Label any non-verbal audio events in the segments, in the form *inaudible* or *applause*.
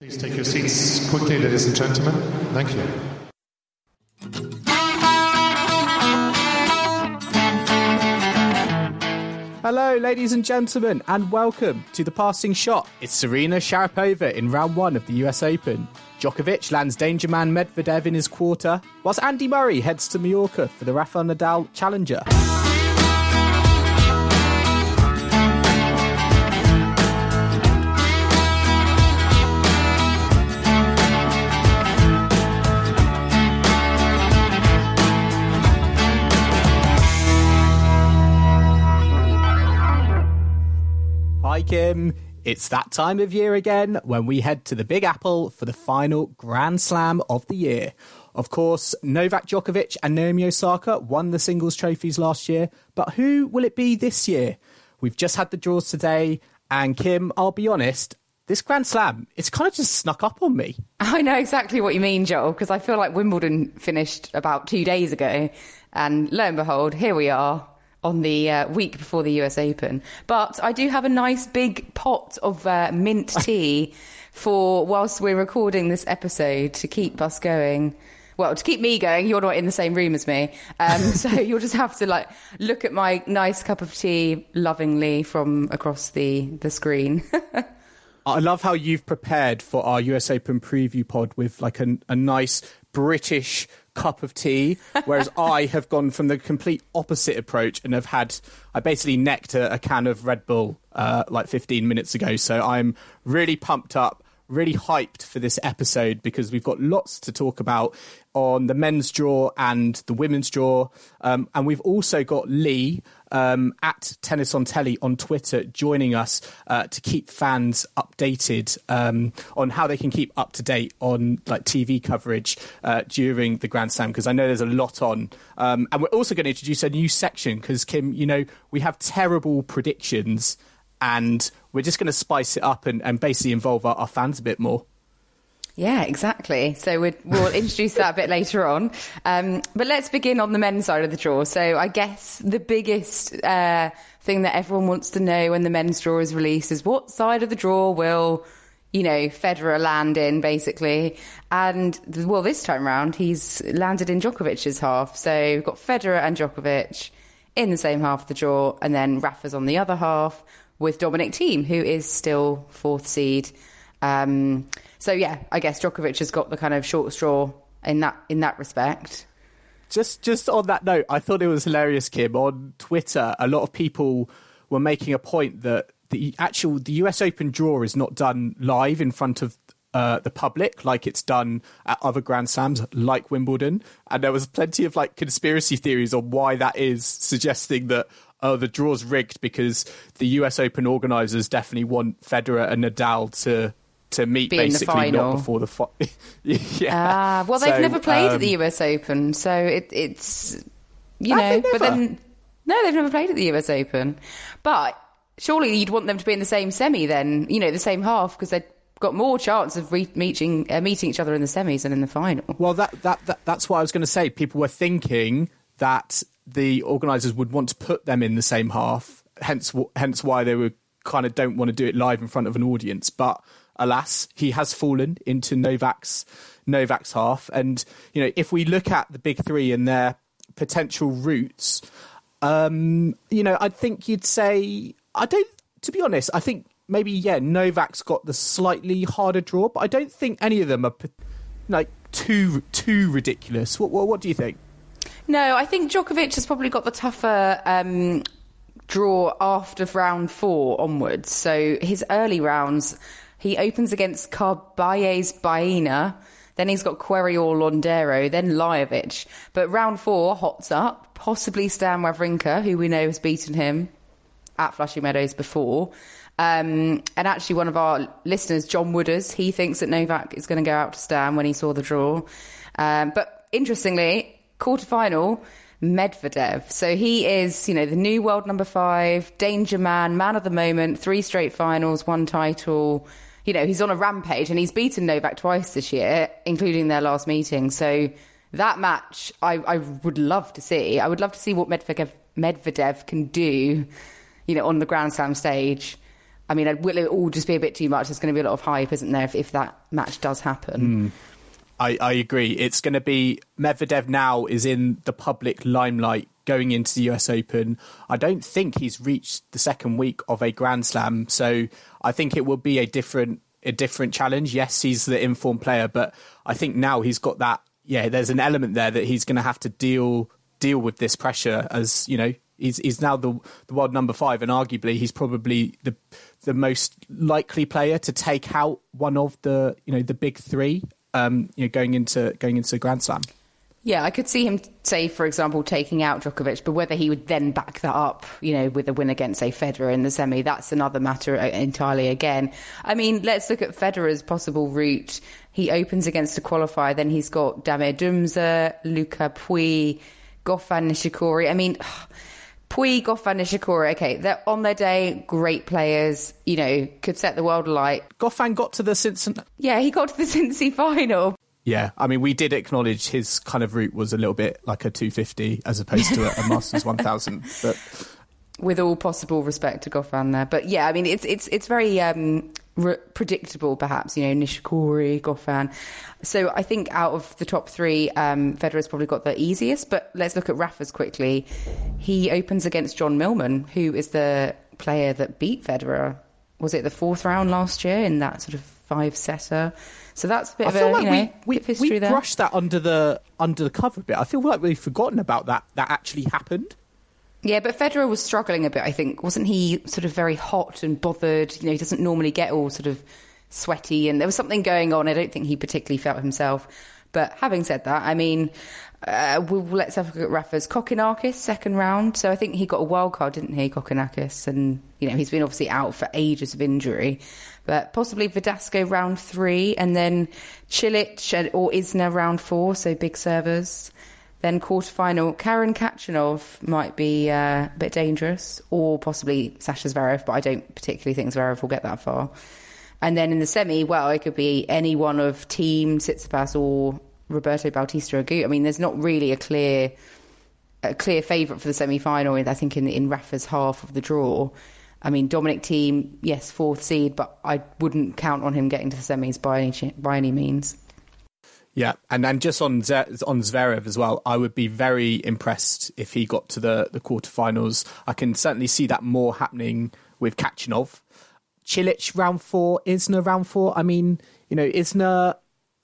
Please take your seats quickly, ladies and gentlemen. Thank you. Hello, ladies and gentlemen, and welcome to the passing shot. It's Serena Sharapova in round one of the US Open. Djokovic lands danger man Medvedev in his quarter, whilst Andy Murray heads to Mallorca for the Rafael Nadal Challenger. Kim. It's that time of year again when we head to the Big Apple for the final Grand Slam of the year. Of course, Novak Djokovic and Naomi Osaka won the singles trophies last year, but who will it be this year? We've just had the draws today, and Kim, I'll be honest, this Grand Slam, it's kind of just snuck up on me. *laughs* I know exactly what you mean, Joel, because I feel like Wimbledon finished about two days ago, and lo and behold, here we are on the uh, week before the US Open. But I do have a nice big pot of uh, mint *laughs* tea for whilst we're recording this episode to keep us going. Well, to keep me going, you're not in the same room as me, um, *laughs* so you'll just have to like look at my nice cup of tea lovingly from across the the screen. *laughs* I love how you've prepared for our US Open preview pod with like a, a nice British cup of tea, whereas *laughs* I have gone from the complete opposite approach and have had I basically necked a, a can of Red Bull uh, like 15 minutes ago. So I'm really pumped up, really hyped for this episode because we've got lots to talk about on the men's draw and the women's draw, um, and we've also got Lee um, at Tennis on Telly on Twitter joining us uh, to keep fans updated um, on how they can keep up to date on like TV coverage uh, during the Grand Slam because I know there's a lot on. Um, and we're also going to introduce a new section because Kim, you know, we have terrible predictions and we're just going to spice it up and, and basically involve our, our fans a bit more. Yeah, exactly. So we will introduce that a bit later on. Um, but let's begin on the men's side of the draw. So I guess the biggest uh, thing that everyone wants to know when the men's draw is released is what side of the draw will, you know, Federer land in, basically. And well, this time round, he's landed in Djokovic's half. So we've got Federer and Djokovic in the same half of the draw, and then Rafa's on the other half with Dominic Thiem, who is still fourth seed. Um, so yeah, I guess Djokovic has got the kind of short straw in that in that respect. Just just on that note, I thought it was hilarious, Kim. On Twitter, a lot of people were making a point that the actual the US Open draw is not done live in front of uh, the public like it's done at other Grand Slams, like Wimbledon. And there was plenty of like conspiracy theories on why that is, suggesting that oh, the draw's rigged because the US Open organisers definitely want Federer and Nadal to to meet Be basically not before the final. *laughs* yeah. Uh, well, they've so, never played um, at the US Open, so it, it's you know. But then no, they've never played at the US Open. But surely you'd want them to be in the same semi, then you know, the same half because they've got more chance of re- meeting uh, meeting each other in the semis than in the final. Well, that, that, that that's what I was going to say. People were thinking that the organisers would want to put them in the same half. Hence, hence why they were kind of don't want to do it live in front of an audience, but alas, he has fallen into Novak's Novak's half. And you know, if we look at the big three and their potential routes, um, you know, I think you'd say I don't. To be honest, I think maybe yeah, Novak's got the slightly harder draw, but I don't think any of them are like too too ridiculous. What what, what do you think? No, I think Djokovic has probably got the tougher um, draw after round four onwards. So his early rounds he opens against Carballes Baena. Then he's got Querrey Londero, then Lajovic. But round four, hots up, possibly Stan Wawrinka, who we know has beaten him. at Flushing Meadows before. Um, and actually, one of our listeners, John Wooders, he thinks that Novak is going to go out to Stan when he saw the draw. Um, but interestingly, quarterfinal, Medvedev. So he is, you know, the new world number five, danger man, man of the moment, three straight finals, one title. You know, he's on a rampage and he's beaten Novak twice this year, including their last meeting. So that match, I, I would love to see. I would love to see what Medvedev, Medvedev can do, you know, on the Grand Slam stage. I mean, will it all just be a bit too much? There's going to be a lot of hype, isn't there, if, if that match does happen? Mm. I, I agree. It's going to be Medvedev now is in the public limelight going into the US Open. I don't think he's reached the second week of a Grand Slam, so I think it will be a different a different challenge. Yes, he's the informed player, but I think now he's got that. Yeah, there's an element there that he's going to have to deal deal with this pressure as you know he's he's now the the world number five, and arguably he's probably the the most likely player to take out one of the you know the big three um, you know, going into going into Grand Slam. Yeah, I could see him, say, for example, taking out Djokovic, but whether he would then back that up, you know, with a win against, say, Federer in the semi, that's another matter uh, entirely again. I mean, let's look at Federer's possible route. He opens against a qualifier, then he's got Damir Dzumhur, Luca Pouille, Goffin Nishikori. I mean, *sighs* Pouille, Goffin, Nishikori, okay, they're on their day, great players, you know, could set the world alight. Goffin got to the Cincinnati. Yeah, he got to the Cincy final. Yeah, I mean, we did acknowledge his kind of route was a little bit like a 250 as opposed to a, a Masters 1000, *laughs* but with all possible respect to Goffin there. But yeah, I mean, it's it's it's very um, re- predictable, perhaps. You know, Nishikori, Goffin. So I think out of the top three, um, Federer's probably got the easiest. But let's look at Rafa's quickly. He opens against John Millman, who is the player that beat Federer. Was it the fourth round last year in that sort of five setter? So that's a bit I of a like you know, we, we, we there. brushed that under the under the cover a bit. I feel like we've forgotten about that. That actually happened. Yeah, but Federer was struggling a bit, I think. Wasn't he sort of very hot and bothered? You know, he doesn't normally get all sort of sweaty, and there was something going on. I don't think he particularly felt himself. But having said that, I mean, uh, we'll, let's have a look at Rafa's Kokkinakis, second round. So I think he got a wild card, didn't he, Kokkinakis? And, you know, he's been obviously out for ages of injury. But possibly Verdasco round three, and then Cilic or Isner round four, so big servers. Then quarterfinal, Karen Khachanov might be uh, a bit dangerous, or possibly Sasha Zverev, but I don't particularly think Zverev will get that far. And then in the semi, well, it could be any one of Thiem Tsitsipas or Roberto Bautista Agut. I mean, there's not really a clear a clear favourite for the semi final. I think in in Rafa's half of the draw. I mean, Dominic Thiem, yes, fourth seed, but I wouldn't count on him getting to the semis by any by any means. Yeah, and and just on Z- on Zverev as well, I would be very impressed if he got to the the quarterfinals. I can certainly see that more happening with Khachanov. Cilic round four, Isner round four. I mean, you know, Isner,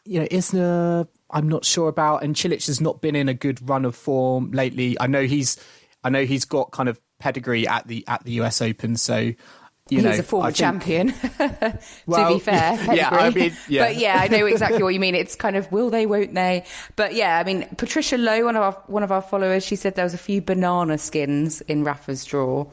you know, Isner. I'm not sure about, and Cilic has not been in a good run of form lately. I know he's, I know he's got kind of pedigree at the at the US Open, so you know. He's know, a former champion. *laughs* to be *laughs* fair, yeah, I mean, yeah. but yeah, I know exactly what you mean. It's kind of will they, won't they? But yeah, I mean, Patricia Lowe, one of our one of our followers, she said there was a few banana skins in Rafa's draw,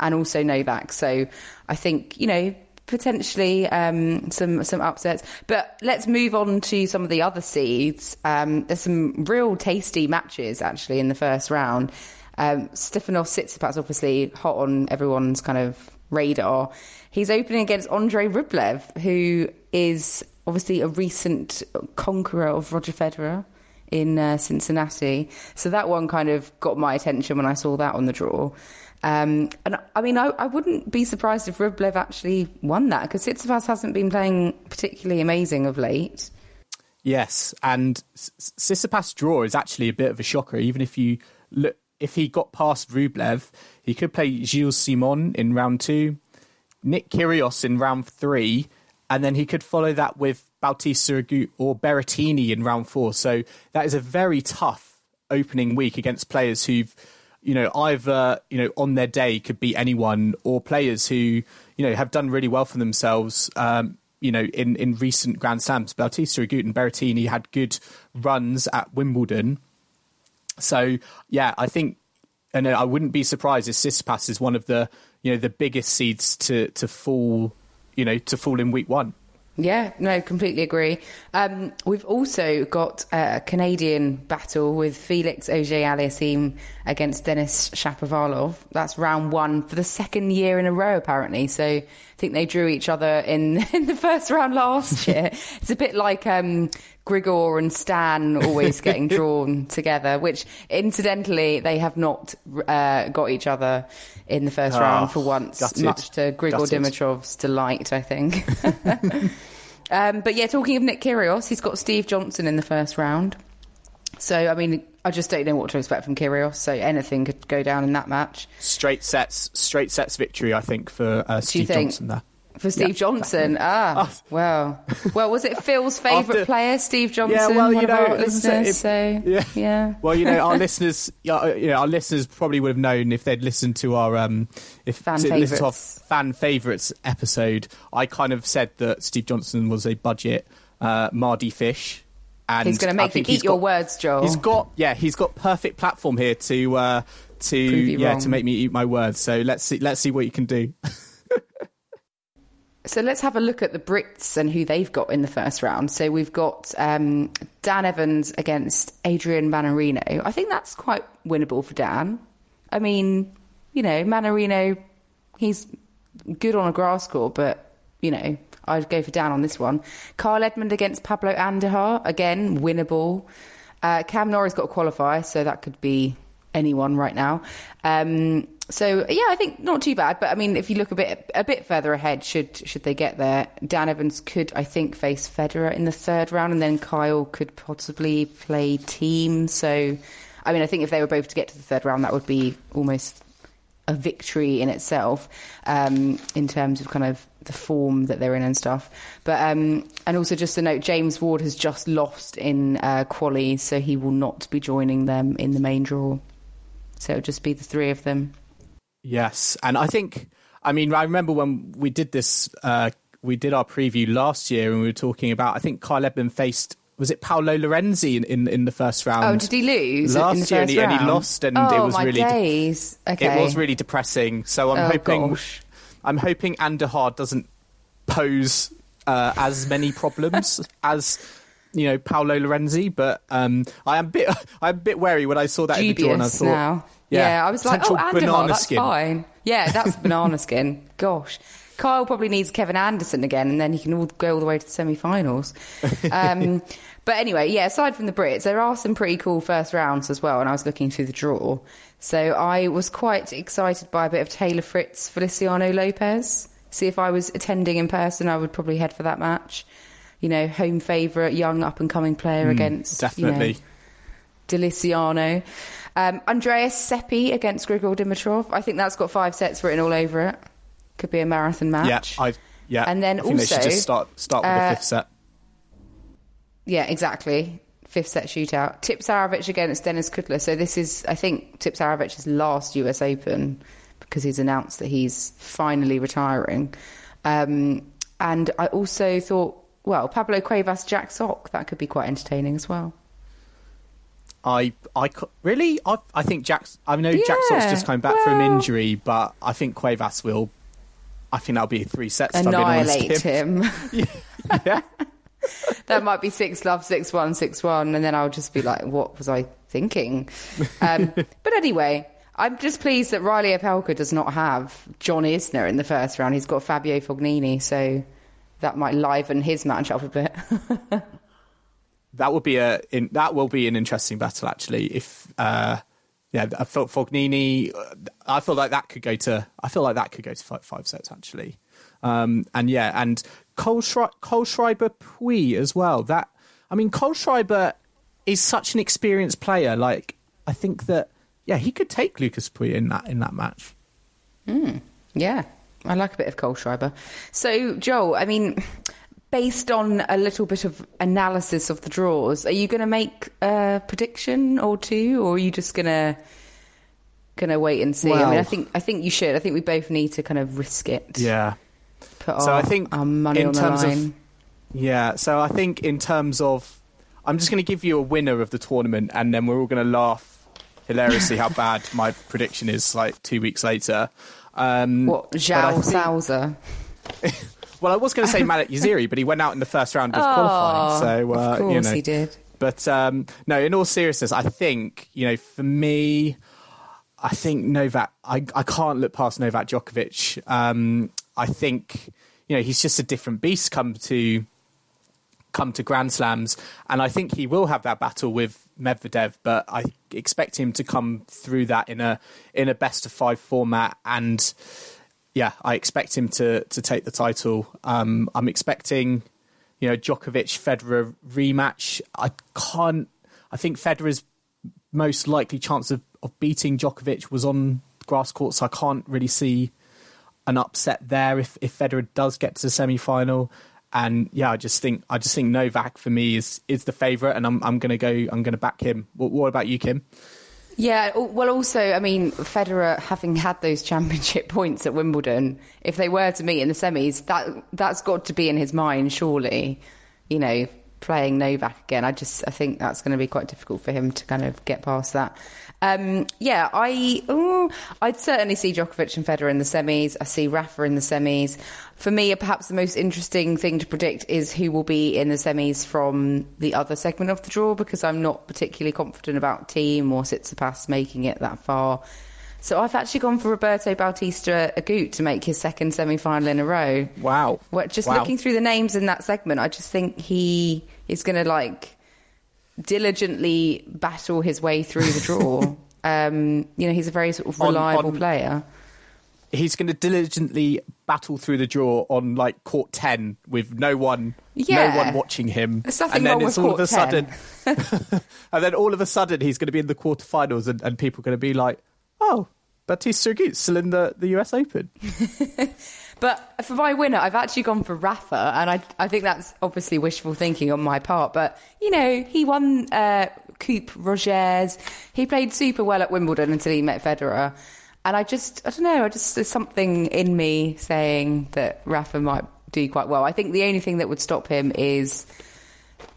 and also Novak. So I think you know potentially um, some some upsets. But let's move on to some of the other seeds. Um, there's some real tasty matches actually in the first round. Um, Stefanos Tsitsipas obviously hot on everyone's kind of radar. He's opening against Andre Rublev, who is obviously a recent conqueror of Roger Federer in uh, Cincinnati. So that one kind of got my attention when I saw that on the draw. Um, and I mean, I, I, wouldn't be surprised if Rublev actually won that because Tsitsipas hasn't been playing particularly amazing of late. Yes, and Tsitsipas' draw is actually a bit of a shocker. Even if you look, if he got past Rublev, he could play Gilles Simon in round two, Nick Kyrgios in round three, and then he could follow that with Bautista Agut or Berrettini in round four. So that is a very tough opening week against players who've, you know, either you know on their day could beat anyone, or players who you know have done really well for themselves. Um, you know, in, in recent Grand Slams, Bautista Agut and Berrettini had good runs at Wimbledon so yeah, I think, and I wouldn't be surprised if Tsitsipas is one of the you know the biggest seeds to to fall, you know, to fall in week one. Yeah, no, completely agree. Um, we've also got a Canadian battle with Felix Auger Aliassime against Denis Shapovalov. That's round one for the second year in a row, apparently. So think they drew each other in, *laughs* in the first round last *laughs* year. it's a bit like um, Grigor and Stan always *laughs* getting drawn together, which incidentally, they have not uh, got each other in the first Oh, round for once, gutted. much to Grigor Gutted. Dimitrov's delight, I think. Um, but yeah, talking of Nick Kyrgios, he's got Steve Johnson in the first round. So I mean, I just don't know what to expect from Kyrgios. So anything could go down in that match. Straight sets, straight sets victory. I think for uh, Steve Johnson there. for Steve Yeah, Johnson? Ah, well, well, was it Phil's *laughs* favourite After- player, Steve Johnson? Yeah, well, one you of our know, listeners. say, so yeah. yeah. Well, you know, our *laughs* listeners, yeah, uh, you know, our listeners probably would have known if they'd listened to our um, if Fan to our fan favorites episode. I kind of said that Steve Johnson was a budget uh, Mardy fish, and He's going to make you eat your got- words, Joel. He's got yeah, he's got perfect platform here to uh, to yeah wrong. to make me eat my words. So let's see let's see what you can do. *laughs* So let's have a look at the Brits and who they've got in the first round. So we've got um, Dan Evans against Adrian Mannarino. I think that's quite winnable for Dan. I mean, you know, Mannarino, he's good on a grass court, but, you know, I'd go for Dan on this one. Kyle Edmund against Pablo Andujar. Again, winnable. Uh, Cam Norrie got to qualify, so that could be anyone right now. Um, so yeah, I think not too bad. But I mean, if you look a bit a bit further ahead, should should they get there, Dan Evans could I think face Federer in the third round, and then Kyle could possibly play Thiem. So I mean, I think if they were both to get to the third round, that would be almost a victory in itself um, in terms of kind of the form that they're in and stuff. But um, and also just to note, James Ward has just lost in uh, quali, so he will not be joining them in the main draw. So it'll just be the three of them. Yes, and I think I mean I remember when we did this, uh, we did our preview last year, and we were talking about. I think Kyle Edmund faced was it Paolo Lorenzi in, in, in the first round. Oh, did he lose last year? and he, and he lost, and oh, it was really de- days. Okay, it was really depressing. So I'm Oh, hoping gosh. I'm hoping Andujar doesn't pose uh, as many problems *laughs* as you know Paolo Lorenzi, but um, I am a bit *laughs* I'm a bit wary when I saw that in the draw, and I thought, now. Yeah, I was like, oh, Andujar, banana that's skin. fine. Yeah, that's *laughs* banana skin. Gosh. Kyle probably needs Kevin Anderson again, and then he can all go all the way to the semi-finals. Um, *laughs* but anyway, yeah. Aside from the Brits, there are some pretty cool first rounds as well. And I was looking through the draw, so I was quite excited by a bit of Taylor Fritz, Feliciano Lopez. See if I was attending in person, I would probably head for that match. You know, home favourite, young up and coming player against you know, Definitely. Deliciano. Um, Andreas Seppi against Grigor Dimitrov. I think that's got five sets written all over it. Could be a marathon match. Yeah, I yeah. And then I think they should also, just start start with uh, the fifth set. Yeah, exactly. Fifth set shootout. Tipsarevic against Denis Kudla. So this is, I think, Tipsarevic's last US Open because he's announced that he's finally retiring. Um, and I also thought, well, Pablo Cuevas, Jack Sock, that could be quite entertaining as well. I I really I I think Jack's I know Jack Sock's just coming back from injury, but I think Cuevas will. I think that'll be three sets. if I'm being honest, Annihilate him. *laughs* yeah. *laughs* that might be six love, six one, six one, and then I'll just be like, what was I thinking? *laughs* Um, but anyway, I'm just pleased that Reilly Opelka does not have John Isner in the first round. He's got Fabio Fognini, so that might liven his match up a bit. That would be a in, that will be an interesting battle actually. If uh, yeah, I felt Fognini. uh, I feel like that could go to. I feel like that could go to five, five sets actually. Um, and yeah, and Cole, Schre- Cole Schreiber Pouille as well. That I mean, Kohlschreiber is such an experienced player. Like I think that yeah, he could take Lucas Pouille in that in that match. yeah, I like a bit of Kohlschreiber. So, Joel, I mean, based on a little bit of analysis of the draws, are you going to make a prediction or two, or are you just going to going to wait and see? I mean, I think I think you should. I think we both need to kind of risk it. Yeah. Put So our, I think our money in on the terms of- Yeah, so I think in terms of, I'm just going to give you a winner of the tournament, and then we're all going to laugh hilariously how bad my prediction is. Like two weeks later, Um, What, João Sousa? *laughs* Well, I was going to say *laughs* Malek Jaziri, but he went out in the first round of Oh, qualifying. So, uh, of course you know. he did. But um, no, in all seriousness, I think you know, for me, I think Novak. I I can't look past Novak Djokovic. Um, I think you know he's just a different beast. Come to come to Grand Slams, and I think he will have that battle with Medvedev. But I expect him to come through that in a in a best of five format and yeah, I expect him to to take the title. Um, I'm expecting, you know, Djokovic Federer rematch. I can't. I think Federer's most likely chance of, of beating Djokovic was on grass court, so I can't really see an upset there if if Federer does get to the semi final. And yeah, I just think I just think Novak for me is is the favourite, and I'm I'm gonna go. I'm gonna back him. What, what about you, Kim? Yeah, well, also, I mean, Federer having had those championship *laughs* points at Wimbledon, if they were to meet in the semis, that that's got to be in his mind, surely. You know, playing Novak again, I just I think that's going to be quite difficult for him to kind of get past that. Um, yeah, I ooh, I'd certainly see Djokovic and Federer in the semis. I see Rafa in the semis. For me, perhaps the most interesting thing to predict is who will be in the semis from the other segment of the draw because I'm not particularly confident about Thiem or Tsitsipas making it that far. So I've actually gone for Roberto Bautista Agut to make his second semi-final in a row. Wow. Well, just Wow. looking through the names in that segment, I just think he is going to like diligently battle his way through the draw. *laughs* um, you know, he's a very sort of reliable on- player. he's going to diligently battle through the draw on like court 10 with no one Yeah. no one watching him and then it's all of a 10. sudden *laughs* and then all of a sudden he's going to be in the quarterfinals and, and people are going to be like oh Bautista Agut still in the, the US Open *laughs* But for my winner, I've actually gone for Rafa, and I, I think that's obviously wishful thinking on my part. But you know, he won uh, Coupe Rogers. He played super well at Wimbledon until he met Federer, and I just, I don't know, I just there's something in me saying that Rafa might do quite well. I think the only thing that would stop him is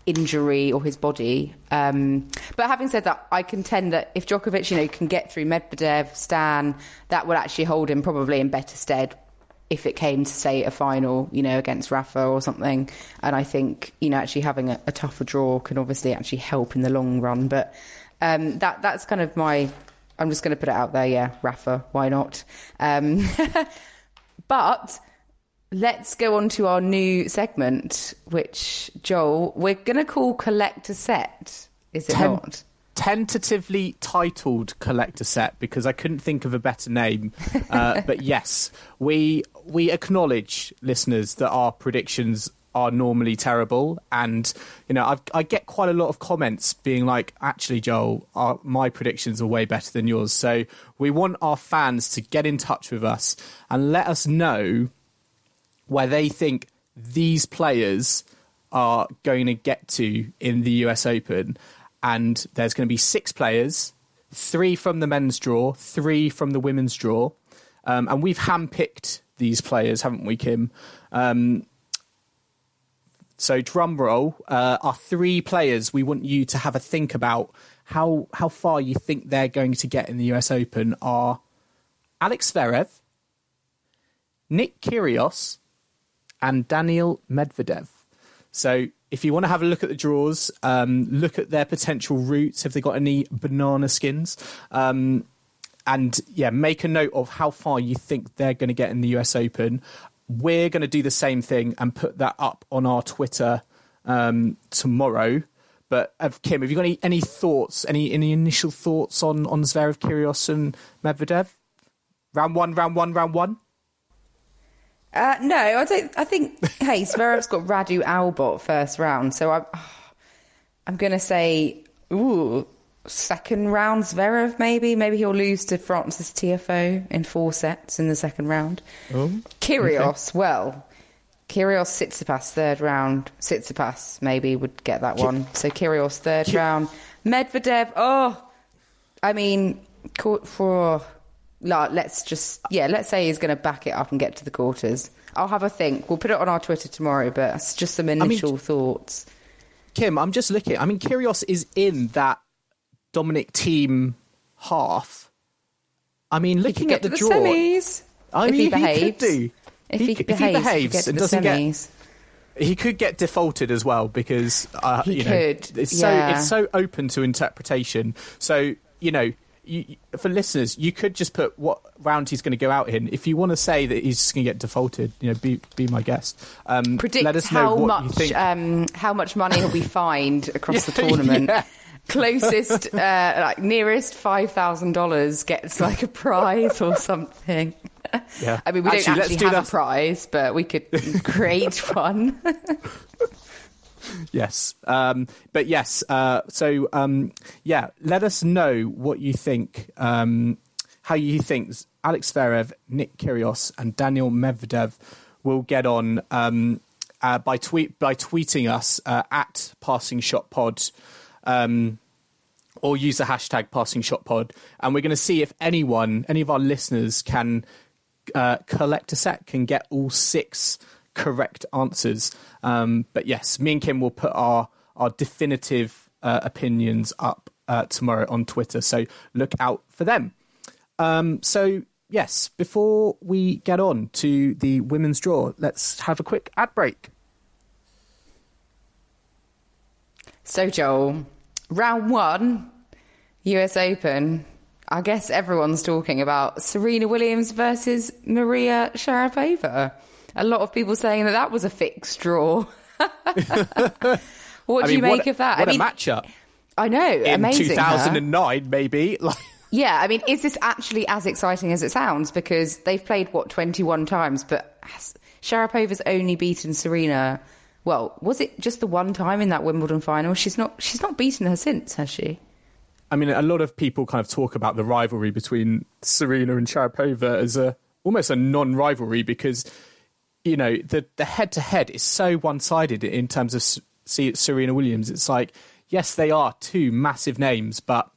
injury or his body. Um, but having said that, I contend that if Djokovic, you know, can get through Medvedev, Stan, that would actually hold him probably in better stead if it came to say a final, you know, against Rafa or something. And I think, you know, actually having a, a tougher draw can obviously actually help in the long run. But um, that that's kind of my. I'm just going to put it out there. Yeah, Rafa, why not? Um, *laughs* but let's go on to our new segment, which Joel, we're going to call collect a set. Is it Ten- not? tentatively titled collector set because I couldn't think of a better name. Uh, *laughs* but yes, we we acknowledge listeners that our predictions are normally terrible, and you know I've, I get quite a lot of comments being like, actually, Joel, our, my predictions are way better than yours. So we want our fans to get in touch with us and let us know where they think these players are going to get to in the US Open. And there's going to be six players, three from the men's draw, three from the women's draw. Um, and we've handpicked these players, haven't we, Kim? Um, so, drum roll, uh, our three players, we want you to have a think about how, how far you think they're going to get in the US Open are Alex Zverev, Nick Kyrgios, and Daniil Medvedev. So if you want to have a look at the draws, um, look at their potential routes. Have they got any banana skins? Um, and yeah, make a note of how far you think they're going to get in the US Open. We're going to do the same thing and put that up on our Twitter um, tomorrow. But uh, Kim, have you got any, any thoughts? Any any initial thoughts on on Zverev, Kyrgios, and Medvedev? Round one, round one, round one. Uh, no, I don't. I think hey, Zverev's got Radu Albot first round, so I'm. I'm gonna say, ooh, second round Zverev maybe. Maybe he'll lose to Frances Tiafoe in four sets in the second round. Kyrgios, well, Kyrgios Tsitsipas third round. Tsitsipas maybe would get that one. So Kyrgios third round. Medvedev, oh, I mean, court for. Like, let's just yeah, let's say he's going to back it up and get to the quarters. I'll have a think. We'll put it on our Twitter tomorrow, but it's just some initial thoughts. Kim, I'm just looking. I mean, Kyrgios is in that Dominic Thiem half. I mean, looking at the the draw, semis. I if mean, he he could behaves. do. If He he, if behaves, he behaves and doesn't get- He could get defaulted as well because uh, He you know, could, it's yeah. so it's so open to interpretation. So you know, you, for listeners, you could just put what round he's going to go out in. If you want to say that he's just going to get defaulted, you know, be be my guest. Um, predict let us know how what you much think. um, how much money he'll be *laughs* fined across the *laughs* tournament. yeah. Closest, uh, like nearest five thousand dollars gets like a prize or something. Yeah. I mean, we Actually, don't let's actually do have that. a prize, but we could create one. *laughs* *laughs* Yes. Um, but yes, uh, so um, yeah, let us know what you think, um, how you think Alex Zverev, Nick Kyrgios, and Daniil Medvedev will get on um, uh, by tweet by tweeting us uh, at Passing Shot Pod. Um, or use the hashtag passing shot pod and we're going to see if anyone any of our listeners can uh, collect a set can get all six correct answers um, but yes me and kim will put our our definitive uh, opinions up uh, tomorrow on twitter so look out for them um, so yes before we get on to the women's draw let's have a quick ad break So, Joel, round one, US Open. I guess everyone's talking about Serena Williams versus Maria Sharapova. A lot of people saying that that was a fixed draw. *laughs* what I do mean, you make what, of that? what I mean, a matchup I know, in amazing. her. 2009 maybe *laughs* like Yeah, I mean, is this actually as exciting as it sounds? Because they've played what twenty one times, but Sharapova's only beaten Serena. Well, was it just the one time in that Wimbledon final? She's not. She's not beaten her since, has she? I mean, a lot of people kind of talk about the rivalry between Serena and Sharapova as a almost a non-rivalry because you know the the head-to-head is so one-sided in terms of Serena Williams. It's like yes, they are two massive names, but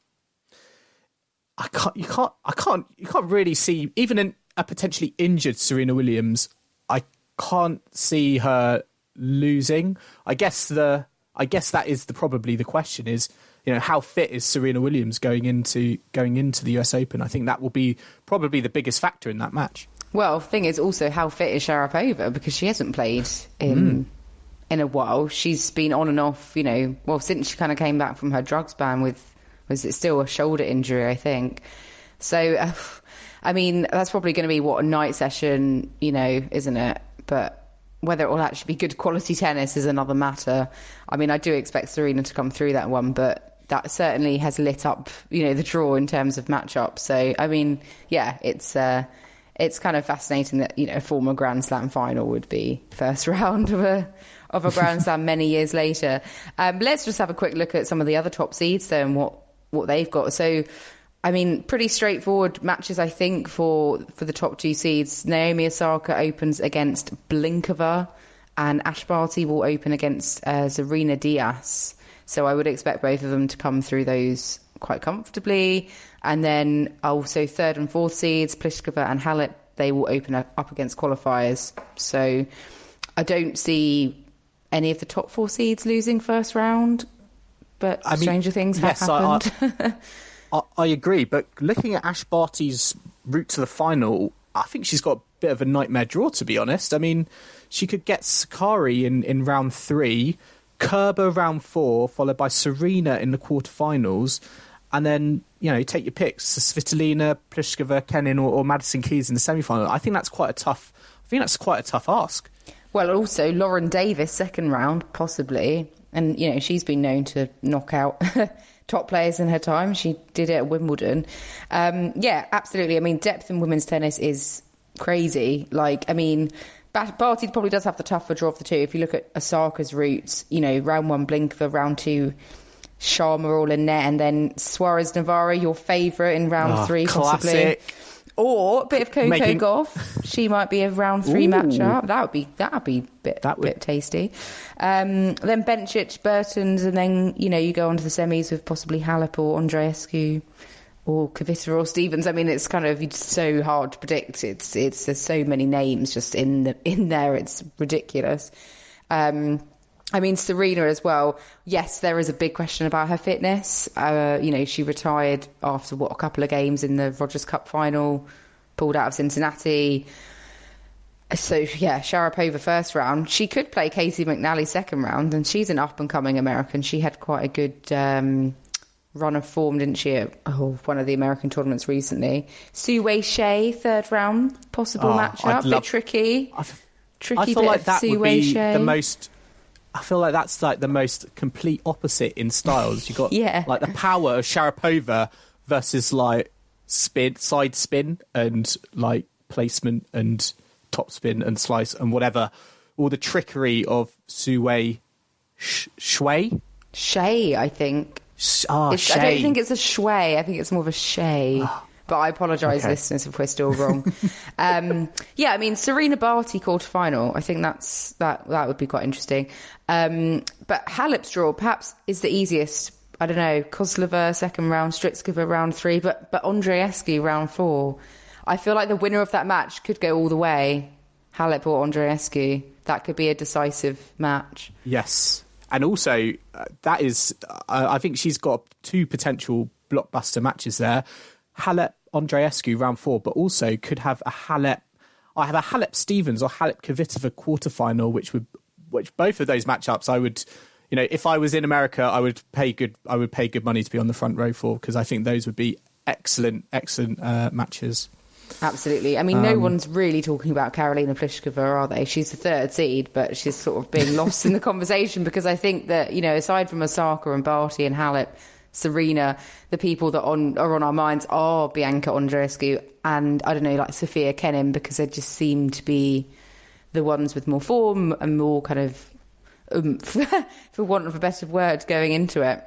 I can't, you can't, I can't, you can't really see even in a potentially injured Serena Williams. I can't see her losing. I guess the, I guess that is the probably the question is, you know, how fit is Serena Williams going into going into the U.S. Open? I think that will be probably the biggest factor in that match. Well, thing is also how fit is Sharapova because she hasn't played in in a while. She's been on and off, you know, well since she kind of came back from her drugs ban with was it still a shoulder injury, I think. So, uh, *sighs* I mean, that's probably going to be what a night session, you know, isn't it? But whether it will actually be good quality tennis is another matter. I mean, I do expect Serena to come through that one, but that certainly has lit up, you know, the draw in terms of matchup. So, I mean, yeah, it's uh, it's kind of fascinating that you know a former Grand Slam final would be first *laughs* round of a of a Grand Slam many years later. Um, let's just have a quick look at some of the other top seeds though and what what they've got. So. I mean, pretty straightforward matches, I think, for, for the top two seeds. Naomi Osaka opens against Blinkova, and Ash Barty will open against uh, Zarina Diyas. So I would expect both of them to come through those quite comfortably. And then also third and fourth seeds, Pliskova and Halep, they will open up against qualifiers. So I don't see any of the top four seeds losing first round. But I mean, stranger things yes, have I- I- happened. *laughs* I, I agree, but looking at Ash Barty's route to the final, I think she's got a bit of a nightmare draw. To be honest, I mean, she could get Sakkari in, in round three, Kerber round four, followed by Serena in the quarterfinals, and then you know take your picks: Svitolina, Pliskova, Kenin, or, or Madison Keys in the semi-final. I think that's quite a tough. I think that's quite a tough ask. Well, also Lauren Davis, second round, possibly. And, you know, she's been known to knock out *laughs* top players in her time. She did it at Wimbledon. Um, yeah, absolutely. I mean, depth in women's tennis is crazy. Like, I mean, Ba- Barty probably does have the tougher draw of the two. If you look at Osaka's routes, you know, round one, Blinkova, round two, Sharma all in net, and then Suarez Navarro, your favourite in round Ah, three, possibly. Or a bit of Coco Making- Gauff. She might be a round three Ooh. matchup. That would be that would be bit, That would- bit tasty. Um, then Bencic, Bertens, and then you know you go on to the semis with possibly Halep or Andreescu or Kvitova or Stevens. I mean, it's kind of it's so hard to predict. It's it's there's so many names just in the, in there. It's ridiculous. Um, I mean, Serena as well. Yes, there is a big question about her fitness. Uh, you know, she retired after what a couple of games in the Rogers Cup final pulled out of Cincinnati. So yeah, Sharapova first round. She could play Caty McNally second round, and she's an up and coming American. She had quite a good um, run of form, didn't she? At oh, one of the American tournaments recently. Su Wei Shea third round possible Oh, matchup. Love- bit tricky. I f- tricky I feel bit like of that would be Shea. the most. I feel like that's like the most complete opposite in styles. You got *laughs* Yeah. like the power of Sharapova versus like spin, side spin, and like placement and top spin and slice and whatever. All the trickery of Suwei Sh- Shui. Shea, I think. Sh- ah, It's, I don't think it's a shui. I think it's more of a shay. But I apologise, Okay. listeners, if we're still wrong. *laughs* um, yeah, I mean Serena Barty quarterfinal. I think that's that. That would be quite interesting. Um, but Halep's draw perhaps is the easiest. I don't know. Kozlova second round, Strycova round three, but but Andreescu round four. I feel like the winner of that match could go all the way. Halep or Andreescu. That could be a decisive match. Yes, and also uh, that is, uh, I think she's got two potential blockbuster matches there. Halep Andreescu round four, but also could have a Halep. I have a Halep Stevens or Halep Kvitova quarterfinal, which would, which both of those matchups, I would, you know, if I was in America, I would pay good, I would pay good money to be on the front row for because I think those would be excellent, excellent uh, matches. Absolutely. I mean, no one's really talking about Karolina Pliskova, are they? She's the third seed, but she's sort of being lost in the *laughs* conversation because I think that, you know, aside from Osaka and Barty and Halep, Serena, the people that on, are on our minds are Bianca Andreescu and, I don't know, like Sofia Kenin because they just seem to be the ones with more form and more kind of oomph, um, *laughs* for want of a better word, going into it.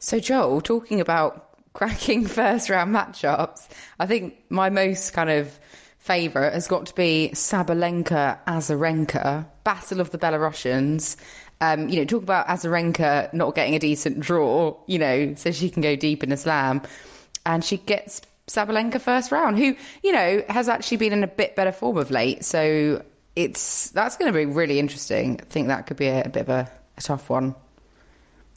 So, Joel, talking about *laughs* cracking first round matchups, I think my most kind of favourite has got to be Sabalenka Azarenka, Battle of the Belarusians. Um, you know, talk about Azarenka not getting a decent draw, you know, so she can go deep in a slam. And she gets Sabalenka first round, who, you know, has actually been in a bit better form of late. So it's that's going to be really interesting. I think that could be a, a bit of a, a tough one.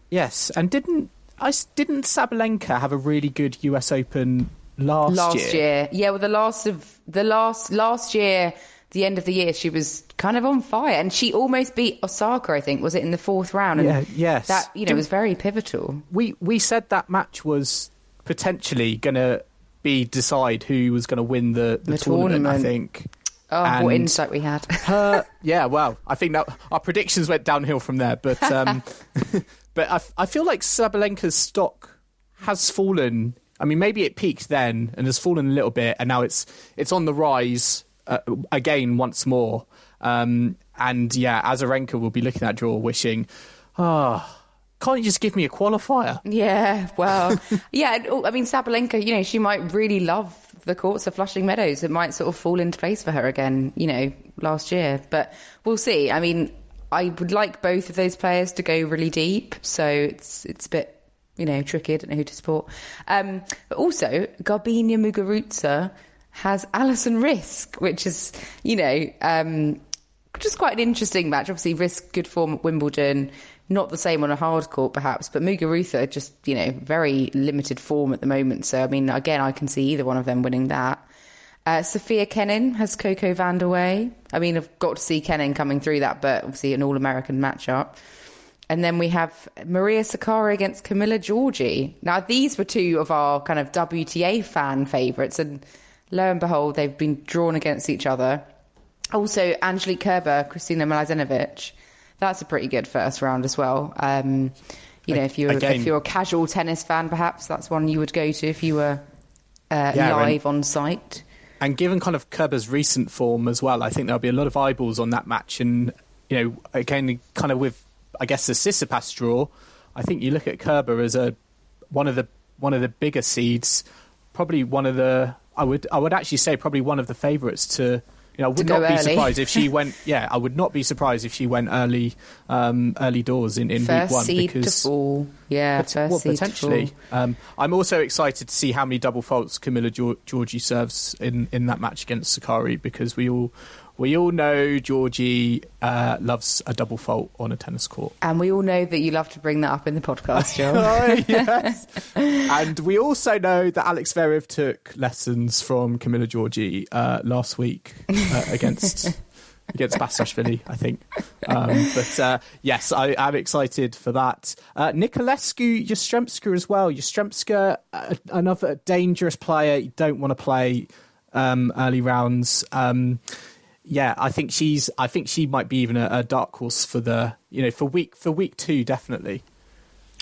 Yes, and didn't I? Didn't Sabalenka have a really good U.S. Open last, last year. Yeah, well, the last of the last last year, the end of the year, she was kind of on fire, and she almost beat Osaka. I think was it in the fourth round? And Yeah, yes. that you know Do- was very pivotal. we we said that match was potentially going to be decide who was going to win the, the, The tournament, I think. Oh, what insight we had! *laughs* her, yeah, well, I think that our predictions went downhill from there. But um, *laughs* but I, I feel like Sabalenka's stock has fallen. I mean, maybe it peaked then and has fallen a little bit, and now it's it's on the rise uh, again once more. Um, and yeah, Azarenka will be looking at draw, wishing, ah, can't you just give me a qualifier? yeah, well, *laughs* yeah. oh, I mean, Sabalenka, you know, she might really love the courts of Flushing Meadows. It might sort of fall into place for her again. You know, last year, but we'll see. I mean, I would like both of those players to go really deep, so it's it's a bit you know tricky. I don't know who to support. Um, but also, Garbina Muguruza has Alison Riske, which is you know um, just quite an interesting match. Obviously, Riske good form at Wimbledon. Not the same on a hard court, perhaps, but Muguruza just you know very limited form at the moment. So I mean, again, I can see either one of them winning that. Uh, Sofia Kenin has Coco Vandeweghe. I mean, I've got to see Kenin coming through that, but obviously an all American matchup. And then we have Maria Sakkari against Camila Giorgi. Now, these were two of our kind of WTA fan favourites, and lo and behold, they've been drawn against each other. Also, Angelique Kerber, Kristina Mladenovic. That's a pretty good first round as well. Um, you know, if you're Again- if you're a casual tennis fan, perhaps that's one you would go to if you were uh, Yeah, and- live on site. And given kind of Kerber's recent form as well, I think there'll be a lot of eyeballs on that match. And you know, again, kind of with I guess the Tsitsipas draw, I think you look at Kerber as a one of the one of the bigger seeds, probably one of the I would I would actually say probably one of the favourites to. You know, I would not be early. surprised if she *laughs* went. Yeah, I would not be surprised if she went early, um, early doors in, in week one seed to because fall. Yeah, Pot- first well, seed potentially. to. Um, I'm also excited to see how many double faults Camila Gior- Giorgi serves in, in that match against Sakkari because we all we all know Giorgi uh, loves a double fault on a tennis court. And we all know that you love to bring that up in the podcast, *laughs* Joe. oh, yes. and we also know that Alex Zverev took lessons from Camila Giorgi uh, last week uh, against *laughs* against Basilashvili, I think. Um, but uh, yes, I am excited for that. Uh, Niculescu Yastremska as well. Yastremska, uh, another dangerous player. You don't want to play um, early rounds. Um, yeah, I think she's. I think she might be even a, a, dark horse for the you know for week for week two definitely.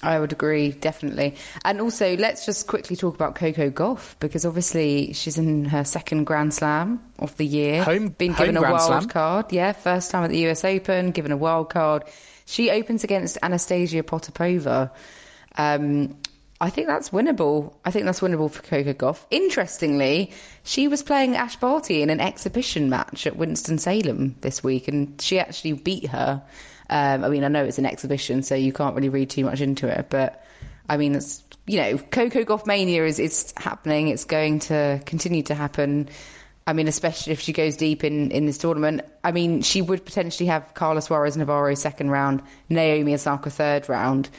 I would agree definitely, and also let's just quickly talk about Coco Gauff because obviously she's in her second Grand Slam of the year. Home, been given home a wild Slam. card. Yeah, first time at the U.S. Open, given a wild card. She opens against Anastasia Potapova. Um, I think that's winnable. I think that's winnable for Coco Gauff. Interestingly, she was playing Ash Barty in an exhibition match at Winston-Salem this week, and she actually beat her. Um, I mean, I know it's an exhibition, so you can't really read too much into it, but I mean, it's you know, Coco Gauff mania is is happening. It's going to continue to happen. I mean, especially if she goes deep in, in this tournament. I mean, she would potentially have Carla Suarez Navarro second round, Naomi Osaka third round.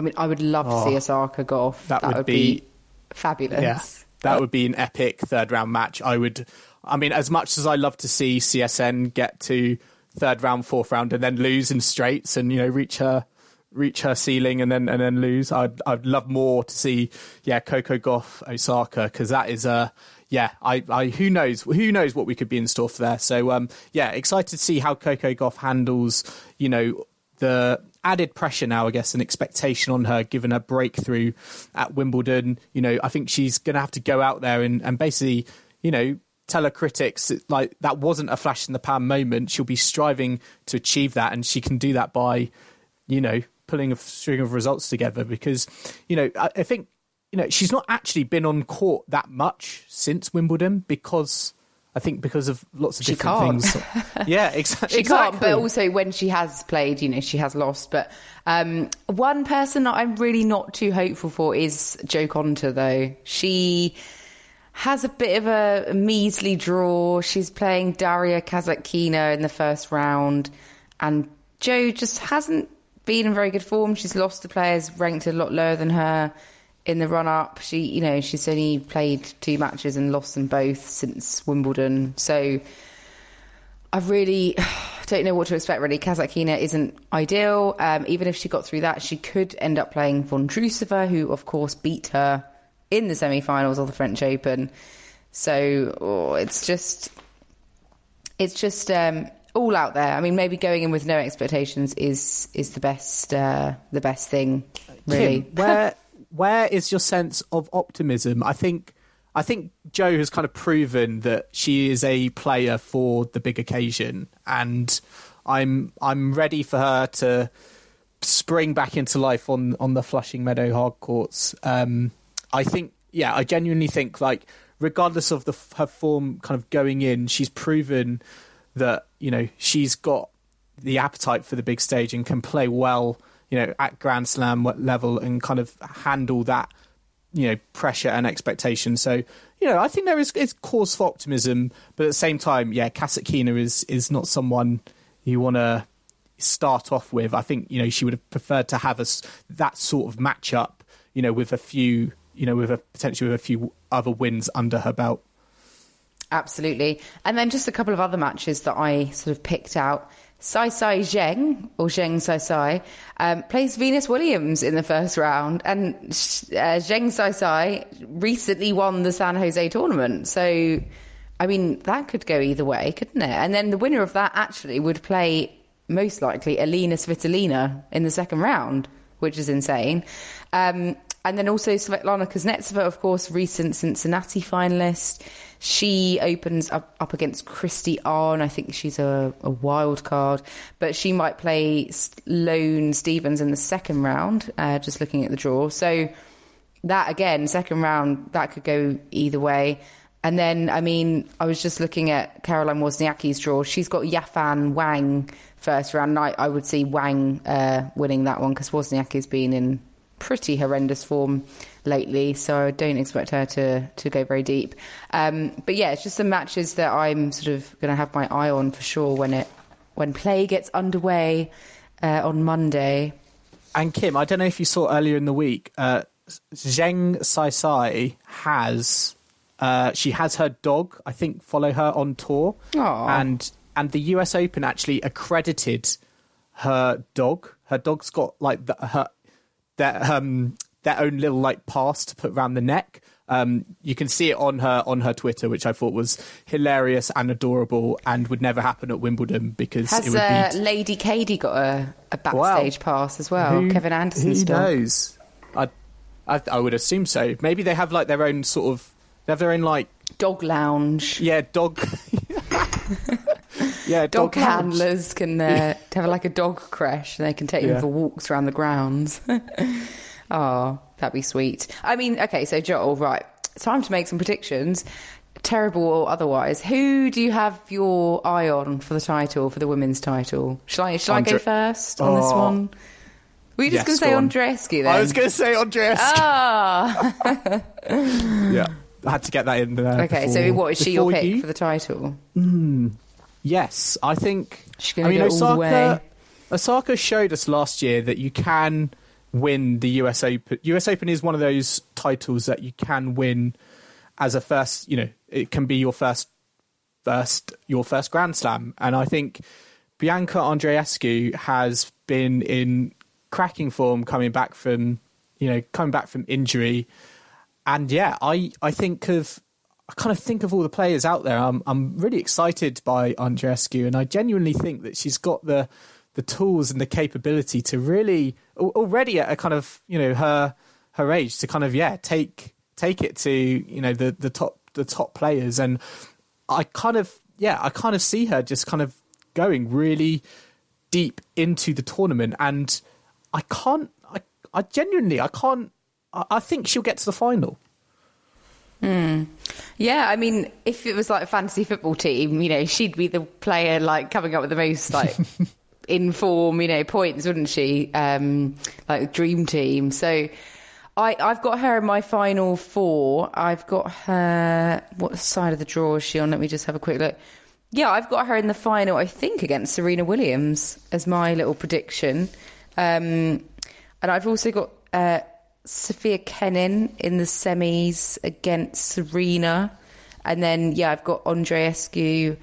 I mean, I would love to see Osaka Gauff. That would be- fabulous. Yeah, that would be an epic third round match. I would. I mean, as much as I love to see CSN get to third round, fourth round, and then lose in straights, and you know reach her reach her ceiling and then and then lose. I'd I'd love more to see. Yeah, Coco Gauff Osaka because that is a. Yeah, I, I, who knows, who knows what we could be in store for there. So, um, yeah, excited to see how Coco Gauff handles, you know, the added pressure now, I guess, and expectation on her given her breakthrough at Wimbledon. You know, I think she's going to have to go out there and, and basically, you know, tell her critics like that wasn't a flash in the pan moment. She'll be striving to achieve that, and she can do that by, you know, pulling a string of results together. Because, you know, I, I think, you know, she's not actually been on court that much since Wimbledon because. I think because of lots of She different can't. things. *laughs* Yeah, exa- She exactly. can't, but also when she has played, you know, she has lost. But um, one person that I'm really not too hopeful for is Jo Konta, though. She has a bit of a measly draw. She's playing Daria Kasatkina in the first round, and Jo just hasn't been in very good form. She's lost to players ranked a lot lower than her in the run up. She, you know, she's only played two matches and lost them both since Wimbledon. So I really *sighs* don't know what to expect. Really, Kasatkina isn't ideal. Um, even if she got through that, she could end up playing Von Vondrousova, who of course beat her in the semi-finals of the French Open. So oh, it's just, it's just um, all out there. I mean, maybe going in with no expectations is is the best uh, the best thing. Really, Kim, where *laughs* where is your sense of optimism? I think I think Jo has kind of proven that she is a player for the big occasion, and I'm I'm ready for her to spring back into life on on the Flushing Meadow hard courts. Um, I think, yeah, I genuinely think like regardless of the her form kind of going in, she's proven that you know she's got the appetite for the big stage and can play well, you know, at Grand Slam level and kind of handle that, you know, pressure and expectation. So, you know, I think there is, is cause for optimism, but at the same time, yeah, Kasatkina is is not someone you want to start off with. I think you know she would have preferred to have us that sort of matchup, you know, with a few, you know, with a potentially with a few other wins under her belt. Absolutely. And then just a couple of other matches that I sort of picked out. Sai Sai Zheng, or Zheng Sai Sai, um, plays Venus Williams in the first round. And uh, Zheng Sai Sai recently won the San Jose tournament. So, I mean, that could go either way, couldn't it? And then the winner of that actually would play, most likely, Alina Svitolina in the second round, which is insane. Um, and then also Svetlana Kuznetsova, of course, recent Cincinnati finalist. She opens up, up against Kristie Ahn. I think she's a, a wild card, but she might play Sloane Stevens in the second round, uh, just looking at the draw. So that, again, second round, that could go either way. And then, I mean, I was just looking at Caroline Wozniacki's draw. She's got Yafan Wang first round. I, I would see Wang uh, winning that one because Wozniacki's been in pretty horrendous form lately, so I don't expect her to to go very deep. Um, but yeah, it's just the matches that I'm sort of going to have my eye on for sure when it when play gets underway uh, on Monday. And Kim, I don't know if you saw earlier in the week, uh, Zheng Sai Sai has uh, she has her dog. I think follow her on tour, Aw. and and the U.S. Open actually accredited her dog. Her dog's got like the, her their um their own little like pass to put around the neck. Um, you can see it on her on her Twitter, which I thought was hilarious and adorable, and would never happen at Wimbledon because it Has would uh, be Lady Cady got a, a backstage pass as well? Who- Kevin Anderson. Who knows? I, I, I would assume so. Maybe they have like their own sort of. They have their own like Dog lounge. yeah dog. *laughs* yeah, Dog, dog, handlers can uh, have like a dog crash and they can take Yeah. them for walks around the grounds. *laughs* oh, that'd be sweet. I mean, okay, so Joel, right. Time to make some predictions. Terrible or otherwise. Who do you have your eye on for the title, for the women's title? Shall I, shall I go first on this Oh. one? Were you just Yes, going to say. Andreescu then? I was going to say Andreas. Ah, yeah, I had to get that in there. okay. So, what is she your pick you. for the title? Yes, I think. She's gonna I mean, go all the Osaka. way. Osaka showed us last year that you can win the US Open. US Open is one of those titles that you can win as a first. You know, it can be your first, first your first Grand Slam, and I think Bianca Andreescu has been in cracking form coming back from, you know, coming back from injury, and yeah, I I think of. I kind of think of all the players out there. I'm I'm really excited by Andreescu, and I genuinely think that she's got the the tools and the capability to really already at a kind of you know her her age to kind of yeah take take it to you know the the top the top players, and I kind of yeah I kind of see her just kind of going really deep into the tournament, and I can't I I genuinely I can't I, I think she'll get to the final. Hmm. Yeah, I mean, if it was like a fantasy football team, you know, she'd be the player like coming up with the most like *laughs* in form, you know, points, wouldn't she? Um, like dream team. So I, I've got her in my final four. I've got her. What side of the draw is she on? Let me just have a quick look. Yeah, I've got her in the final. I think against Serena Williams as my little prediction. Um, and I've also got uh, Sofia Kenin in the semis against Serena. And then, yeah, I've got Andreescu.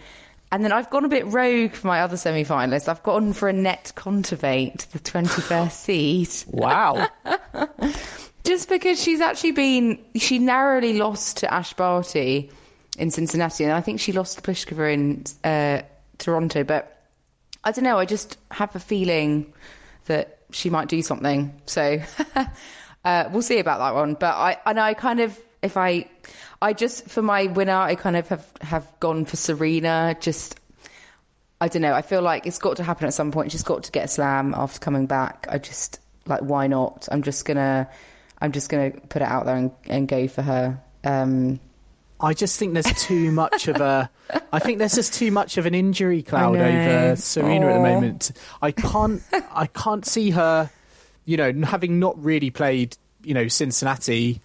And then I've gone a bit rogue for my other semi finalists. I've gone for Anett Kontaveit, the 21st *laughs* seed. Wow. *laughs* Just because she's actually been, she narrowly lost to Ash Barty in Cincinnati, and I think she lost to Pliskova in uh, Toronto. But I don't know, I just have a feeling that she might do something. So *laughs* uh, we'll see about that one. But I, and I kind of, if I, I just for my winner, I kind of have have gone for Serena. Just I don't know. I feel like it's got to happen at some point. She's got to get a slam after coming back. I just like why not? I'm just gonna I'm just gonna put it out there and, and go for her. Um, I just think there's too much of a. I think there's just too much of an injury cloud over Serena at the moment. I can't. I can't see her. You know, having not really played. You know, Cincinnati.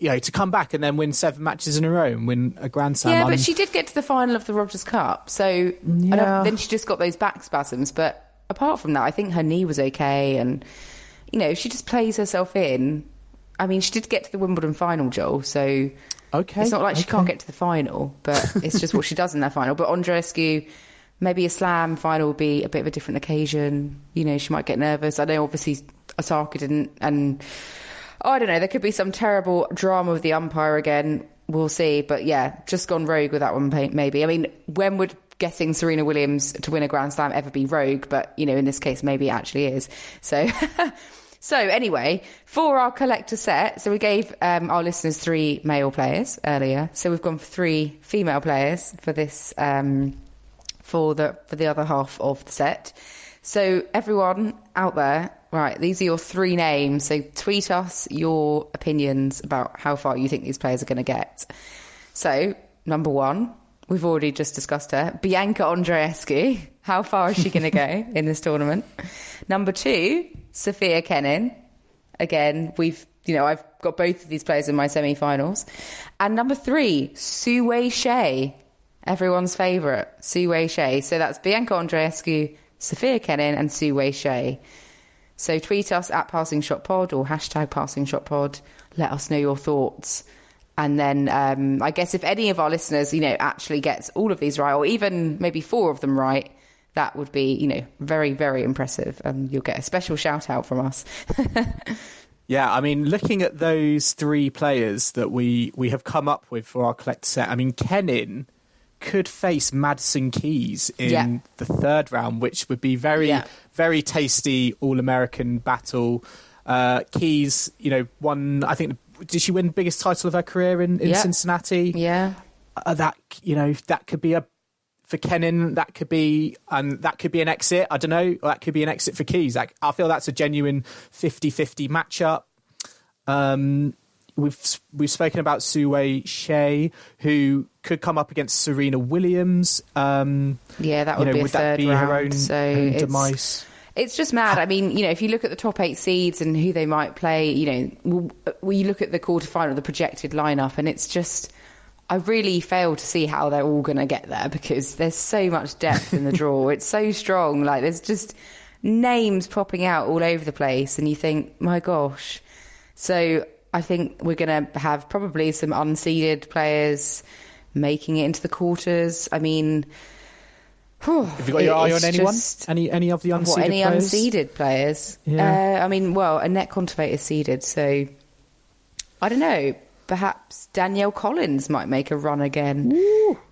You know, to come back and then win seven matches in a row and win a Grand Slam. yeah, I'm- but she did get to the final of the Rogers Cup, so Yeah. Then she just got those back spasms. But apart from that, I think her knee was okay, and you know, she just plays herself in. I mean, she did get to the Wimbledon final, Joel. So Okay, it's not like she can't get to the final, but it's just what she does in that final. But Andreescu, maybe a slam final would be a bit of a different occasion. You know, she might get nervous. I know, obviously, Osaka didn't, and I don't know. There could be some terrible drama with the umpire again. We'll see. But yeah, just gone rogue with that one, maybe. I mean, when would getting Serena Williams to win a Grand Slam ever be rogue? But, you know, in this case, maybe it actually is. So. *laughs* So anyway, for our collector set, so we gave um, our listeners three male players earlier. So we've gone for three female players for this um, for the for the other half of the set. So everyone out there, right? These are your three names. So tweet us your opinions about how far you think these players are going to get. So number one, we've already just discussed her, Bianca Andreescu. How far is she going to go *laughs* in this tournament? Number two, Sofia Kenin. Again, we've you know, I've got both of these players in my semi-finals. And number three, Su-Wei Hsieh, everyone's favourite, Su-Wei Hsieh. So that's Bianca Andreescu, Sofia Kenin, and Su-Wei Hsieh. So tweet us at Passing Shot Pod or hashtag Passing Shot Pod. Let us know your thoughts. And then um, I guess if any of our listeners, you know, actually gets all of these right, or even maybe four of them right, that would be, you know, very, very impressive. And you'll get a special shout out from us. *laughs* Yeah, I mean, looking at those three players that we, we have come up with for our collect set, I mean, Kenin could face Madison Keys in Yeah. the third round, which would be very, Yeah. very tasty All American battle. Uh, Keys, you know, won, I think, did she win biggest title of her career in, in Yeah. Cincinnati? yeah. uh, that you know that could be a for Kenin that could be and that could be an exit. I don't know. Or that could be an exit for Keys. Like, I feel that's a genuine 50-50 matchup. Um, we've we've spoken about Sue Su-Wei Hsieh, who could come up against Serena Williams. Um, Yeah, that you would know, be a would third that be round. her own, so own it's, demise? it's just mad. I mean, you know, if you look at the top eight seeds and who they might play, you know, you look at the quarterfinal, the projected lineup, and it's just. I really fail to see how they're all going to get there because there's so much depth in the *laughs* draw. It's so strong. Like there's just names popping out all over the place, and you think, my gosh. So I think we're going to have probably some unseeded players making it into the quarters. I mean, Have you got your eye on anyone? just- Any any of the unseeded what, any players? unseeded players? Yeah. Uh, I mean, well, Anett Kontaveit is seeded, so I don't know. Perhaps Danielle Collins might make a run again.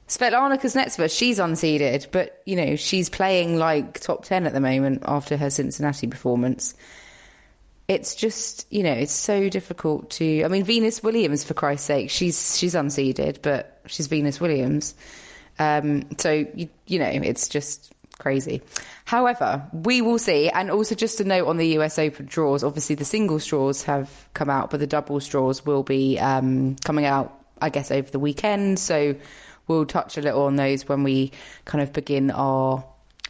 Svetlana Kuznetsova, she's unseeded, but you know she's playing like top ten at the moment after her Cincinnati performance. It's just you know it's so difficult to. I mean, Venus Williams, for Christ's sake, she's she's unseeded, but she's Venus Williams. Um, so you, you know it's just crazy. However, we will see. And also, just a note on the US Open draws. Obviously, the single draws have come out, but the double draws will be um, coming out, I guess, over the weekend. So we'll touch a little on those when we kind of begin our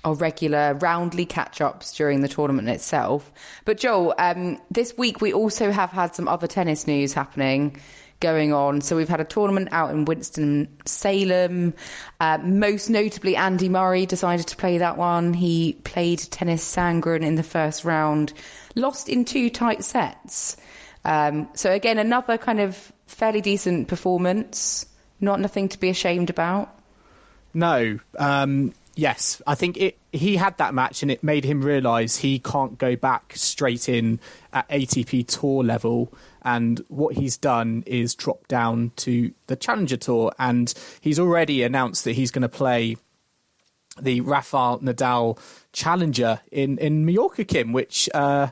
our regular roundly catch ups during the tournament itself. But Joel, um, this week we also have had some other tennis news happening going on. So we've had a tournament out in Winston Salem. Uh, most notably, Andy Murray decided to play that one. He played Tennys Sandgren in the first round, lost in two tight sets. Um, so again, another kind of fairly decent performance. Not nothing to be ashamed about. No. Um, yes, I think it. He had that match, and it made him realise he can't go back straight in at ATP Tour level. And what he's done is drop down to the Challenger Tour, and he's already announced that he's going to play the Rafael Nadal Challenger in in Mallorca, Kim, which uh,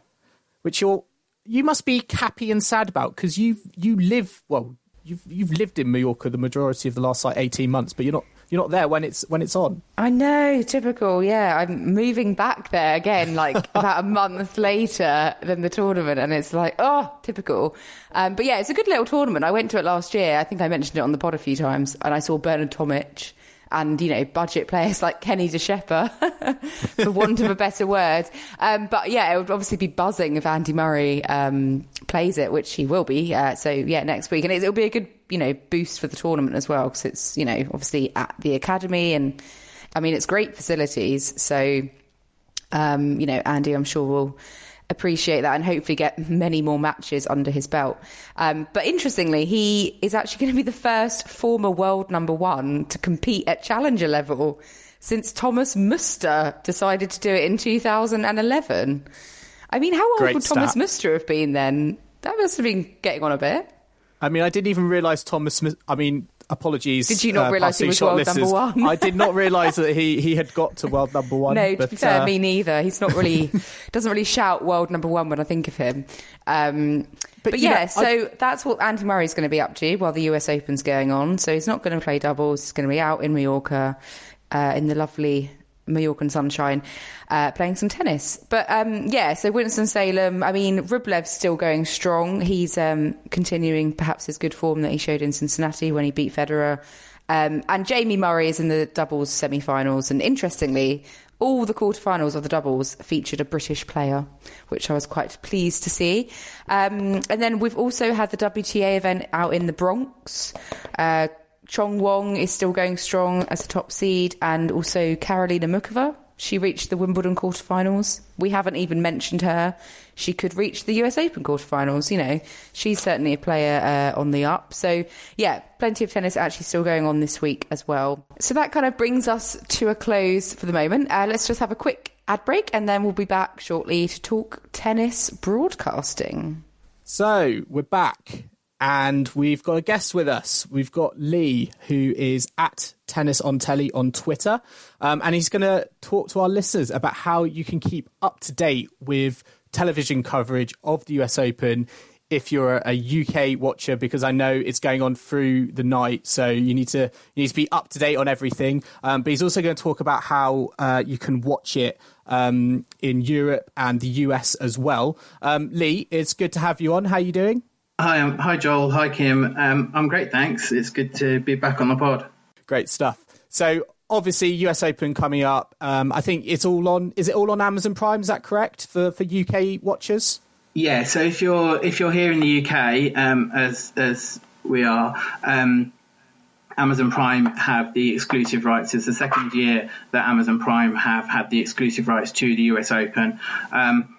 which you're you must be happy and sad about because you you live well. You've you've lived in Mallorca the majority of the last like eighteen months, but you're not you're not there when it's when it's on. I know, typical. Yeah, I'm moving back there again, like *laughs* about a month later than the tournament, and it's like, oh, typical. Um, but yeah, it's a good little tournament. I went to it last year. I think I mentioned it on the pod a few times, and I saw Bernard Tomic and you know budget players like Kenny De Schepper, *laughs* for want of a better word. Um, but yeah, it would obviously be buzzing if Andy Murray um, plays it, which he will be. Uh, so yeah, next week, and it, it'll be a good you know boost for the tournament as well because it's you know obviously at the academy and I mean it's great facilities. So um, you know Andy, I'm sure will appreciate that and hopefully get *laughs* many more matches under his belt. Um, but interestingly, he is actually going to be the first former world number one to compete at challenger level since Thomas Muster decided to do it in 2011. I mean, how old Great would Thomas stat. Muster have been then? That must have been getting on a bit. I mean, I didn't even realise Thomas Smith. I mean, apologies. Did you not uh, realise he was world number one? I did not realise that he, he had got to world number one. *laughs* No, to be fair, uh, me neither. He's not really *laughs* doesn't really shout world number one when I think of him. Um, but, But, yeah, know, so that's what Andy Murray's going to be up to while the US Open's going on. So he's not going to play doubles. He's going to be out in Mallorca uh, in the lovely Mallorcan sunshine, uh, playing some tennis. But um, yeah, so Winston Salem. I mean, Rublev's still going strong. He's um, continuing perhaps his good form that he showed in Cincinnati when he beat Federer. Um, and Jamie Murray is in the doubles semi-finals. And interestingly, all the quarterfinals of the doubles featured a British player, which I was quite pleased to see. Um, and then we've also had the WTA event out in the Bronx. Uh, Qiang Wang is still going strong as the top seed, and also Karolina Muchova. She reached the Wimbledon quarterfinals. We haven't even mentioned her. She could reach the US Open quarterfinals. You know, she's certainly a player uh, on the up. So, yeah, plenty of tennis actually still going on this week as well. So that kind of brings us to a close for the moment. Uh, let's just have a quick ad break, and then we'll be back shortly to talk tennis broadcasting. So we're back and we've got a guest with us. We've got Lee, who is at Tennis on Telly on Twitter, um, and he's going to talk to our listeners about how you can keep up to date with television coverage of the US Open if you're a UK watcher, because I know it's going on through the night, so you need to you need to be up to date on everything. Um, but he's also going to talk about how uh, you can watch it um, in Europe and the US as well. Um, Lee, it's good to have you on. How are you doing? Hi, um, hi Joel. Hi Kim. Um, I'm great, thanks. It's good to be back on the pod. Great stuff. So obviously, US Open coming up. Um, I think it's all on. Is it all on Amazon Prime? Is that correct for for UK watchers? Yeah. So if you're if you're here in the UK, um, as as we are. Um, Amazon Prime have the exclusive rights. It's the second year that Amazon Prime have had the exclusive rights to the US Open. Um,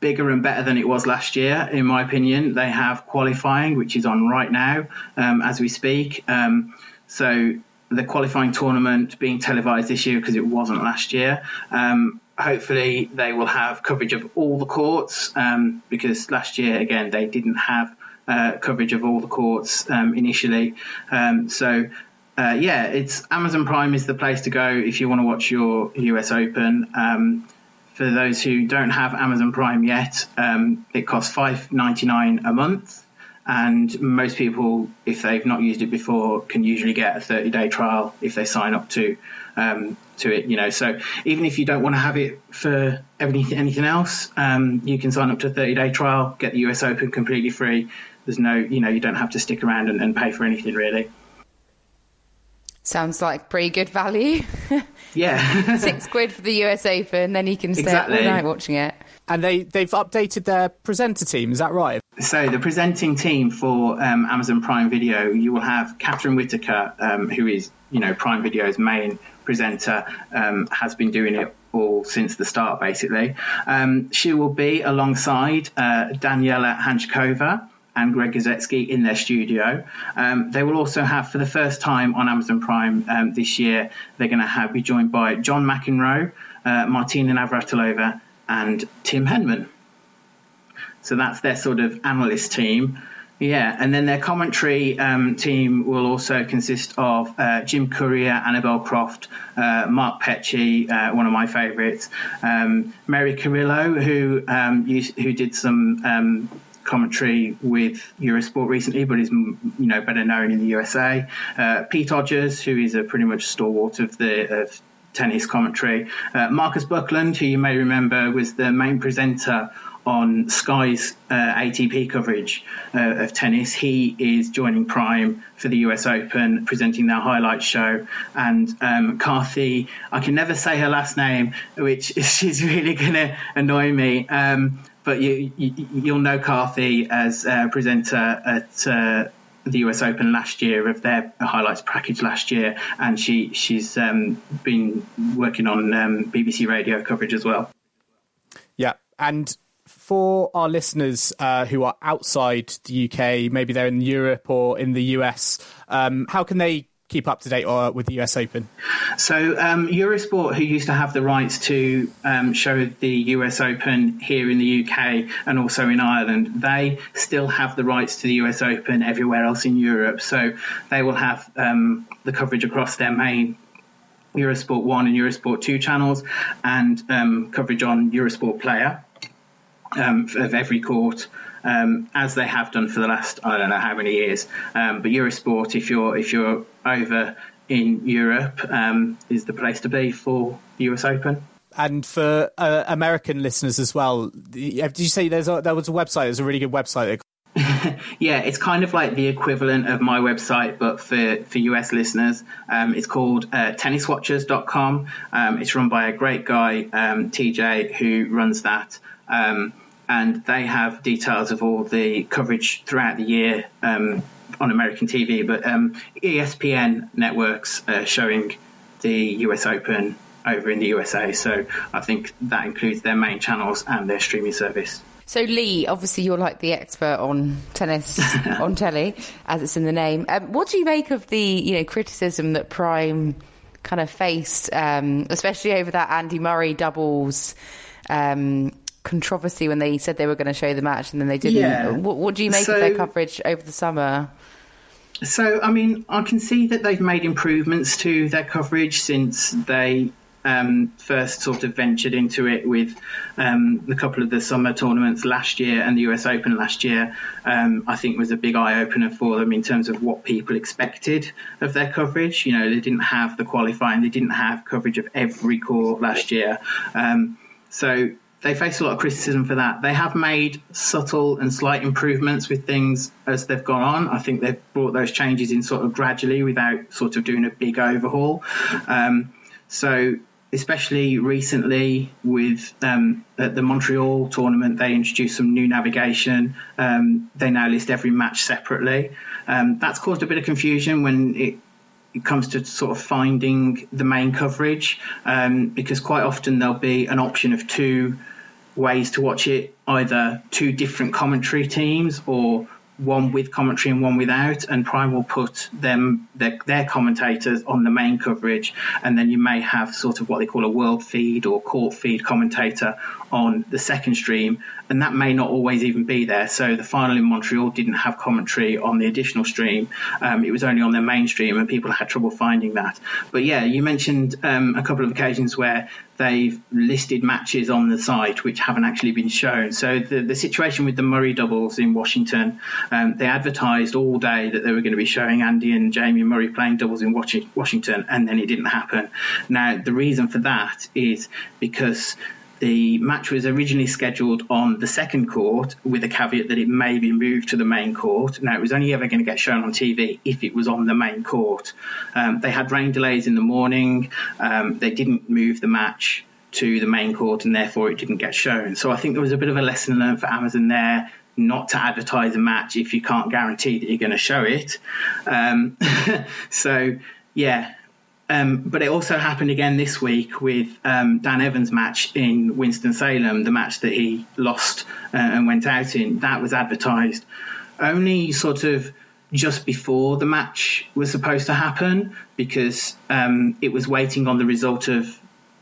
bigger and better than it was last year, in my opinion. They have qualifying, which is on right now um, as we speak. Um, so the qualifying tournament being televised this year because it wasn't last year. Um, hopefully, they will have coverage of all the courts um, because last year, again, they didn't have uh, coverage of all the courts um, initially. Um, so uh, yeah, it's Amazon Prime is the place to go if you want to watch your US Open. Um, for those who don't have Amazon Prime yet, um, it costs five ninety nine a month, and most people, if they've not used it before, can usually get a thirty day trial if they sign up to um, to it. You know, so even if you don't want to have it for anything anything else, um, you can sign up to a thirty day trial, get the US Open completely free. There's no, you know, you don't have to stick around and, and pay for anything really. Sounds like pretty good value. *laughs* Yeah. *laughs* Six quid for the US Open, then you can stay Exactly. up all night watching it. And they they've updated their presenter team. Is that right? So the presenting team for um, Amazon Prime Video, you will have Catherine Whitaker, um, who is you know Prime Video's main presenter, um, has been doing it all since the start, basically. Um, she will be alongside uh, Daniela Hantuchova and Greg Rusedski in their studio. Um, they will also have, for the first time on Amazon Prime um, this year, they're going to have be joined by John McEnroe, uh, Martina Navratilova, and Tim Henman. So that's their sort of analyst team. Yeah, and then their commentary um, team will also consist of uh, Jim Courier, Annabelle Croft, uh, Mark Petchey, uh, one of my favourites, um, Mary Carrillo, who um, used, who did some um, commentary with Eurosport recently, but is you know better known in the USA. Uh, Pete Odgers, who is a pretty much stalwart of the of tennis commentary. Uh, Marcus Buckland, who you may remember was the main presenter on Sky's uh, ATP coverage uh, of tennis. He is joining Prime for the US Open, presenting their highlight show. And um, Carthy, I can never say her last name, which *laughs* she's really going to annoy me. Um, but you, you, you'll know Carthy as a presenter at. Uh, the US Open last year of their highlights package last year, and she she's um, been working on um, BBC radio coverage as well. Yeah, and for our listeners uh, who are outside the UK, maybe they're in Europe or in the US, um, how can they keep up to date uh, with the US Open? So um, Eurosport, who used to have the rights to um, show the US Open here in the UK and also in Ireland, they still have the rights to the US Open everywhere else in Europe. So they will have um, the coverage across their main Eurosport 1 and Eurosport 2 channels and um, coverage on Eurosport Player um, of every court. Um, as they have done for the last I don't know how many years, um, but Eurosport, if you're if you're over in Europe, um, is the place to be for US Open. And for uh, American listeners as well, did you say there's a, there was a website? There's a really good website. *laughs* yeah, it's kind of like the equivalent of my website, but for, for US listeners. Um, it's called uh, tenniswatchers.com. Um, it's run by a great guy, um, TJ, who runs that. Um, and they have details of all the coverage throughout the year um, on American TV. But um, ESPN networks showing the US Open over in the USA. So I think that includes their main channels and their streaming service. So Lee, obviously you're like the expert on tennis *laughs* on telly, as it's in the name. Um, what do you make of the you know criticism that Prime kind of faced, um, especially over that Andy Murray doubles? Um, controversy when they said they were going to show the match and then they didn't. Yeah. What, what do you make So- of their coverage over the summer? So, I mean, I can see that they've made improvements to their coverage since they um, first sort of ventured into it with um, a couple of the summer tournaments last year and the US Open last year. Um, I think was a big eye opener for them in terms of what people expected of their coverage. You know, they didn't have the qualifying, they didn't have coverage of every court last year. Um, so they face a lot of criticism for that. They have made subtle and slight improvements with things as they've gone on. I think they've brought those changes in sort of gradually without sort of doing a big overhaul. Um, so especially recently with um, at the Montreal tournament, they introduced some new navigation. Um, they now list every match separately. Um, that's caused a bit of confusion when it it comes to sort of finding the main coverage um, because quite often there'll be an option of two ways to watch it either two different commentary teams or one with commentary and one without and prime will put them their, their commentators on the main coverage. And then you may have sort of what they call a world feed or court feed commentator on the second stream. And that may not always even be there. So the final in montreal didn't have commentary on the additional stream. Um, it was only on their main stream and people had trouble finding that. But yeah you mentioned um, a couple of occasions where they've listed matches on the site which haven't actually been shown. So the, the situation with the Murray doubles in Washington, um, they advertised all day that they were going to be showing Andy and Jamie Murray playing doubles in Washington, and then it didn't happen. Now the reason for that is because the match was originally scheduled on the second court with a caveat that it may be moved to the main court. Now, it was only ever going to get shown on TV if it was on the main court. Um, they had rain delays in the morning. Um, they didn't move the match to the main court and therefore it didn't get shown. So I think there was a bit of a lesson learned for Amazon there not to advertise a match if you can't guarantee that you're going to show it. Um, *laughs* so, yeah, um, but it also happened again this week with um, Dan Evans' match in Winston-Salem, the match that he lost uh, and went out in. That was advertised only sort of just before the match was supposed to happen because um, it was waiting on the result of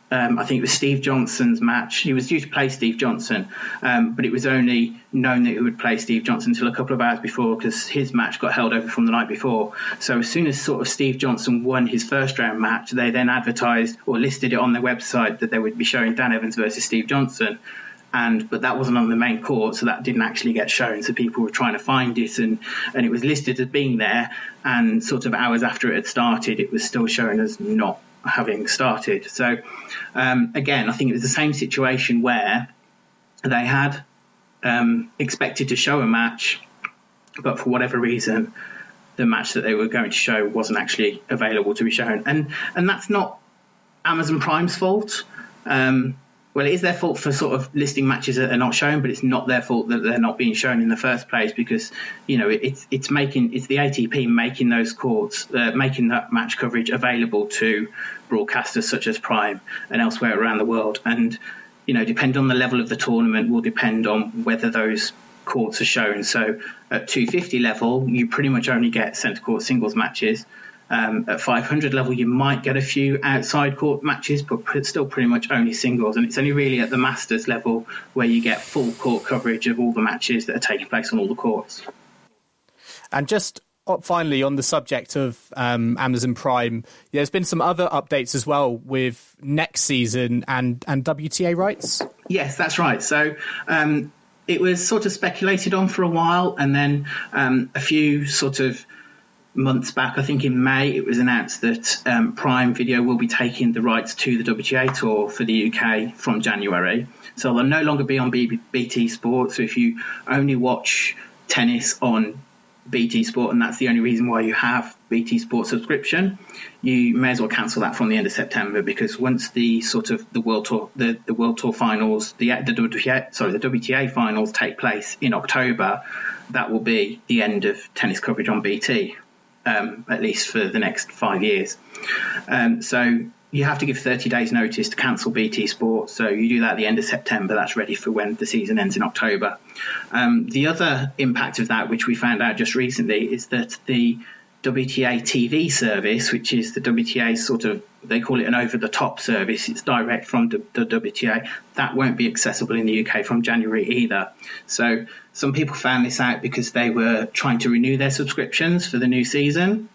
um, I think it was Steve Johnson's match. He was due to play Steve Johnson, um, but it was only known that he would play Steve Johnson until a couple of hours before because his match got held over from the night before. So as soon as sort of Steve Johnson won his first round match, they then advertised or listed it on their website that they would be showing Dan Evans versus Steve Johnson. And but that wasn't on the main court, so that didn't actually get shown. So people were trying to find it, and and it was listed as being there. And sort of hours after it had started, it was still shown as not having started. So um, again, I think it was the same situation where they had um, expected to show a match, but for whatever reason, the match that they were going to show wasn't actually available to be shown, and and that's not Amazon Prime's fault. Um, well, it is their fault for sort of listing matches that are not shown, but it's not their fault that they're not being shown in the first place because you know it's it's making it's the ATP making those courts uh, making that match coverage available to broadcasters such as Prime and elsewhere around the world, and you know depend on the level of the tournament will depend on whether those courts are shown. So at 250 level, you pretty much only get centre court singles matches. Um, at 500 level, you might get a few outside court matches, but it's still pretty much only singles. And it's only really at the Masters level where you get full court coverage of all the matches that are taking place on all the courts. And just finally, on the subject of um, Amazon Prime, there's been some other updates as well with next season and, and WTA rights. Yes, that's right. So um, it was sort of speculated on for a while, and then um, a few sort of months back, I think in May, it was announced that um, Prime Video will be taking the rights to the WTA Tour for the UK from January. So they'll no longer be on B- BT Sport. So if you only watch tennis on BT Sport, and that's the only reason why you have BT Sport subscription, you may as well cancel that from the end of September because once the sort of the World Tour, the, the World Tour finals, the the WTA, sorry, the WTA finals take place in October, that will be the end of tennis coverage on BT, um, at least for the next five years. Um, so you have to give 30 days notice to cancel BT Sport. So you do that at the end of September. That's ready for when the season ends in October. Um, the other impact of that, which we found out just recently, is that the WTA TV service, which is the WTA sort of, they call it an over the top service, it's direct from the, WTA, that won't be accessible in the UK from January either. So some people found this out because they were trying to renew their subscriptions for the new season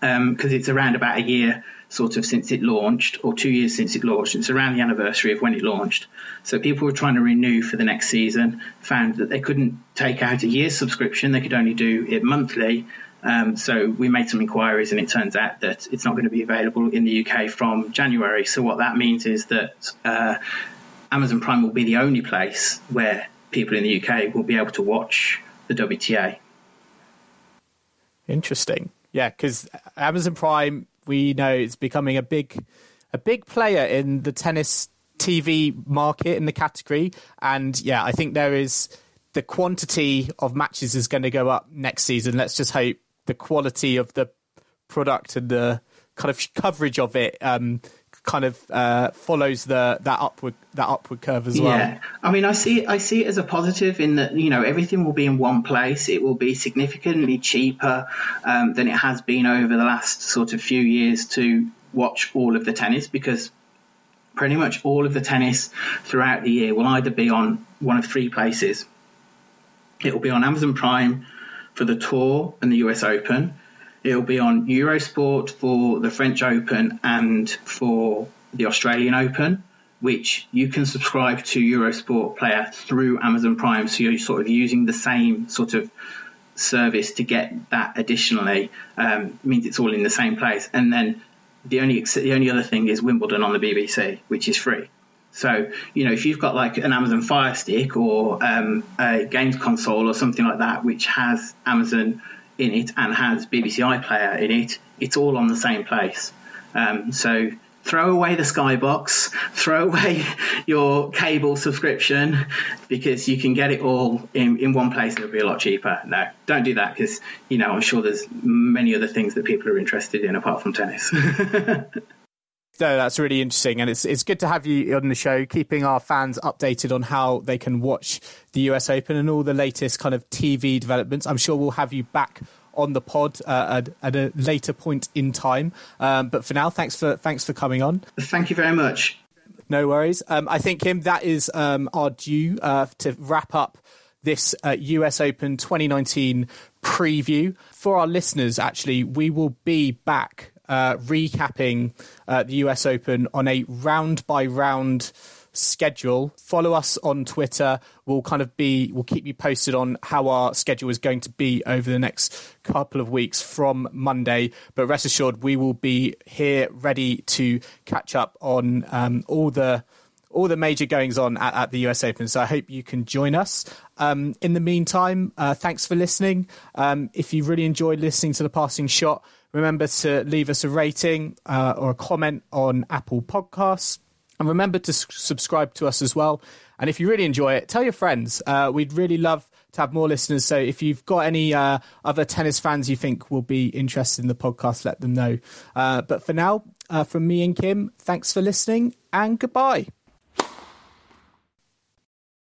because um, it's around about a year sort of since it launched, or two years since it launched. It's around the anniversary of when it launched. So people were trying to renew for the next season, found that they couldn't take out a year's subscription, they could only do it monthly. Um, so we made some inquiries, and it turns out that it's not going to be available in the UK from January. So what that means is that uh, Amazon Prime will be the only place where people in the UK will be able to watch the WTA. Interesting. Yeah, because Amazon Prime we know is becoming a big a big player in the tennis TV market in the category. And yeah, I think there is the quantity of matches is going to go up next season. Let's just hope the quality of the product and the kind of coverage of it um, kind of uh, follows the that upward that upward curve as well. Yeah, I mean, I see I see it as a positive in that you know everything will be in one place. It will be significantly cheaper um, than it has been over the last sort of few years to watch all of the tennis because pretty much all of the tennis throughout the year will either be on one of three places. It will be on Amazon Prime for the Tour and the US Open. It'll be on Eurosport for the French Open and for the Australian Open, which you can subscribe to Eurosport Player through Amazon Prime. So you're sort of using the same sort of service to get that additionally. Um, means it's all in the same place. And then the only the only other thing is Wimbledon on the BBC, which is free. So, you know, if you've got like an Amazon Fire Stick or um, a games console or something like that, which has Amazon in it and has BBC iPlayer in it, it's all on the same place. Um, so throw away the Skybox, *laughs* throw away *laughs* your cable subscription because you can get it all in, in one place. And it'll be a lot cheaper. No, don't do that because, you know, I'm sure there's many other things that people are interested in apart from tennis. *laughs* No, that's really interesting, and it's it's good to have you on the show, keeping our fans updated on how they can watch the US Open and all the latest kind of TV developments. I'm sure we'll have you back on the pod uh, at, at, a later point in time. Um, but for now, thanks for thanks for coming on. Thank you very much. No worries. Um, I think Kim, that is um, our due uh, to wrap up this uh, US Open 2019 preview. For our listeners, actually, we will be back uh, recapping uh, the US Open on a round by round schedule. Follow us on Twitter. We'll kind of be, we'll keep you posted on how our schedule is going to be over the next couple of weeks from Monday. But rest assured, we will be here ready to catch up on um, all the all the major goings on at, at, the US Open. So I hope you can join us. Um, in the meantime, uh, thanks for listening. Um, if you really enjoyed listening to the passing shot, Remember to leave us a rating uh, or a comment on Apple Podcasts. And remember to s- subscribe to us as well. And if you really enjoy it, tell your friends. Uh, we'd really love to have more listeners. So if you've got any uh, other tennis fans you think will be interested in the podcast, let them know. Uh, but for now, uh, from me and Kim, thanks for listening and goodbye.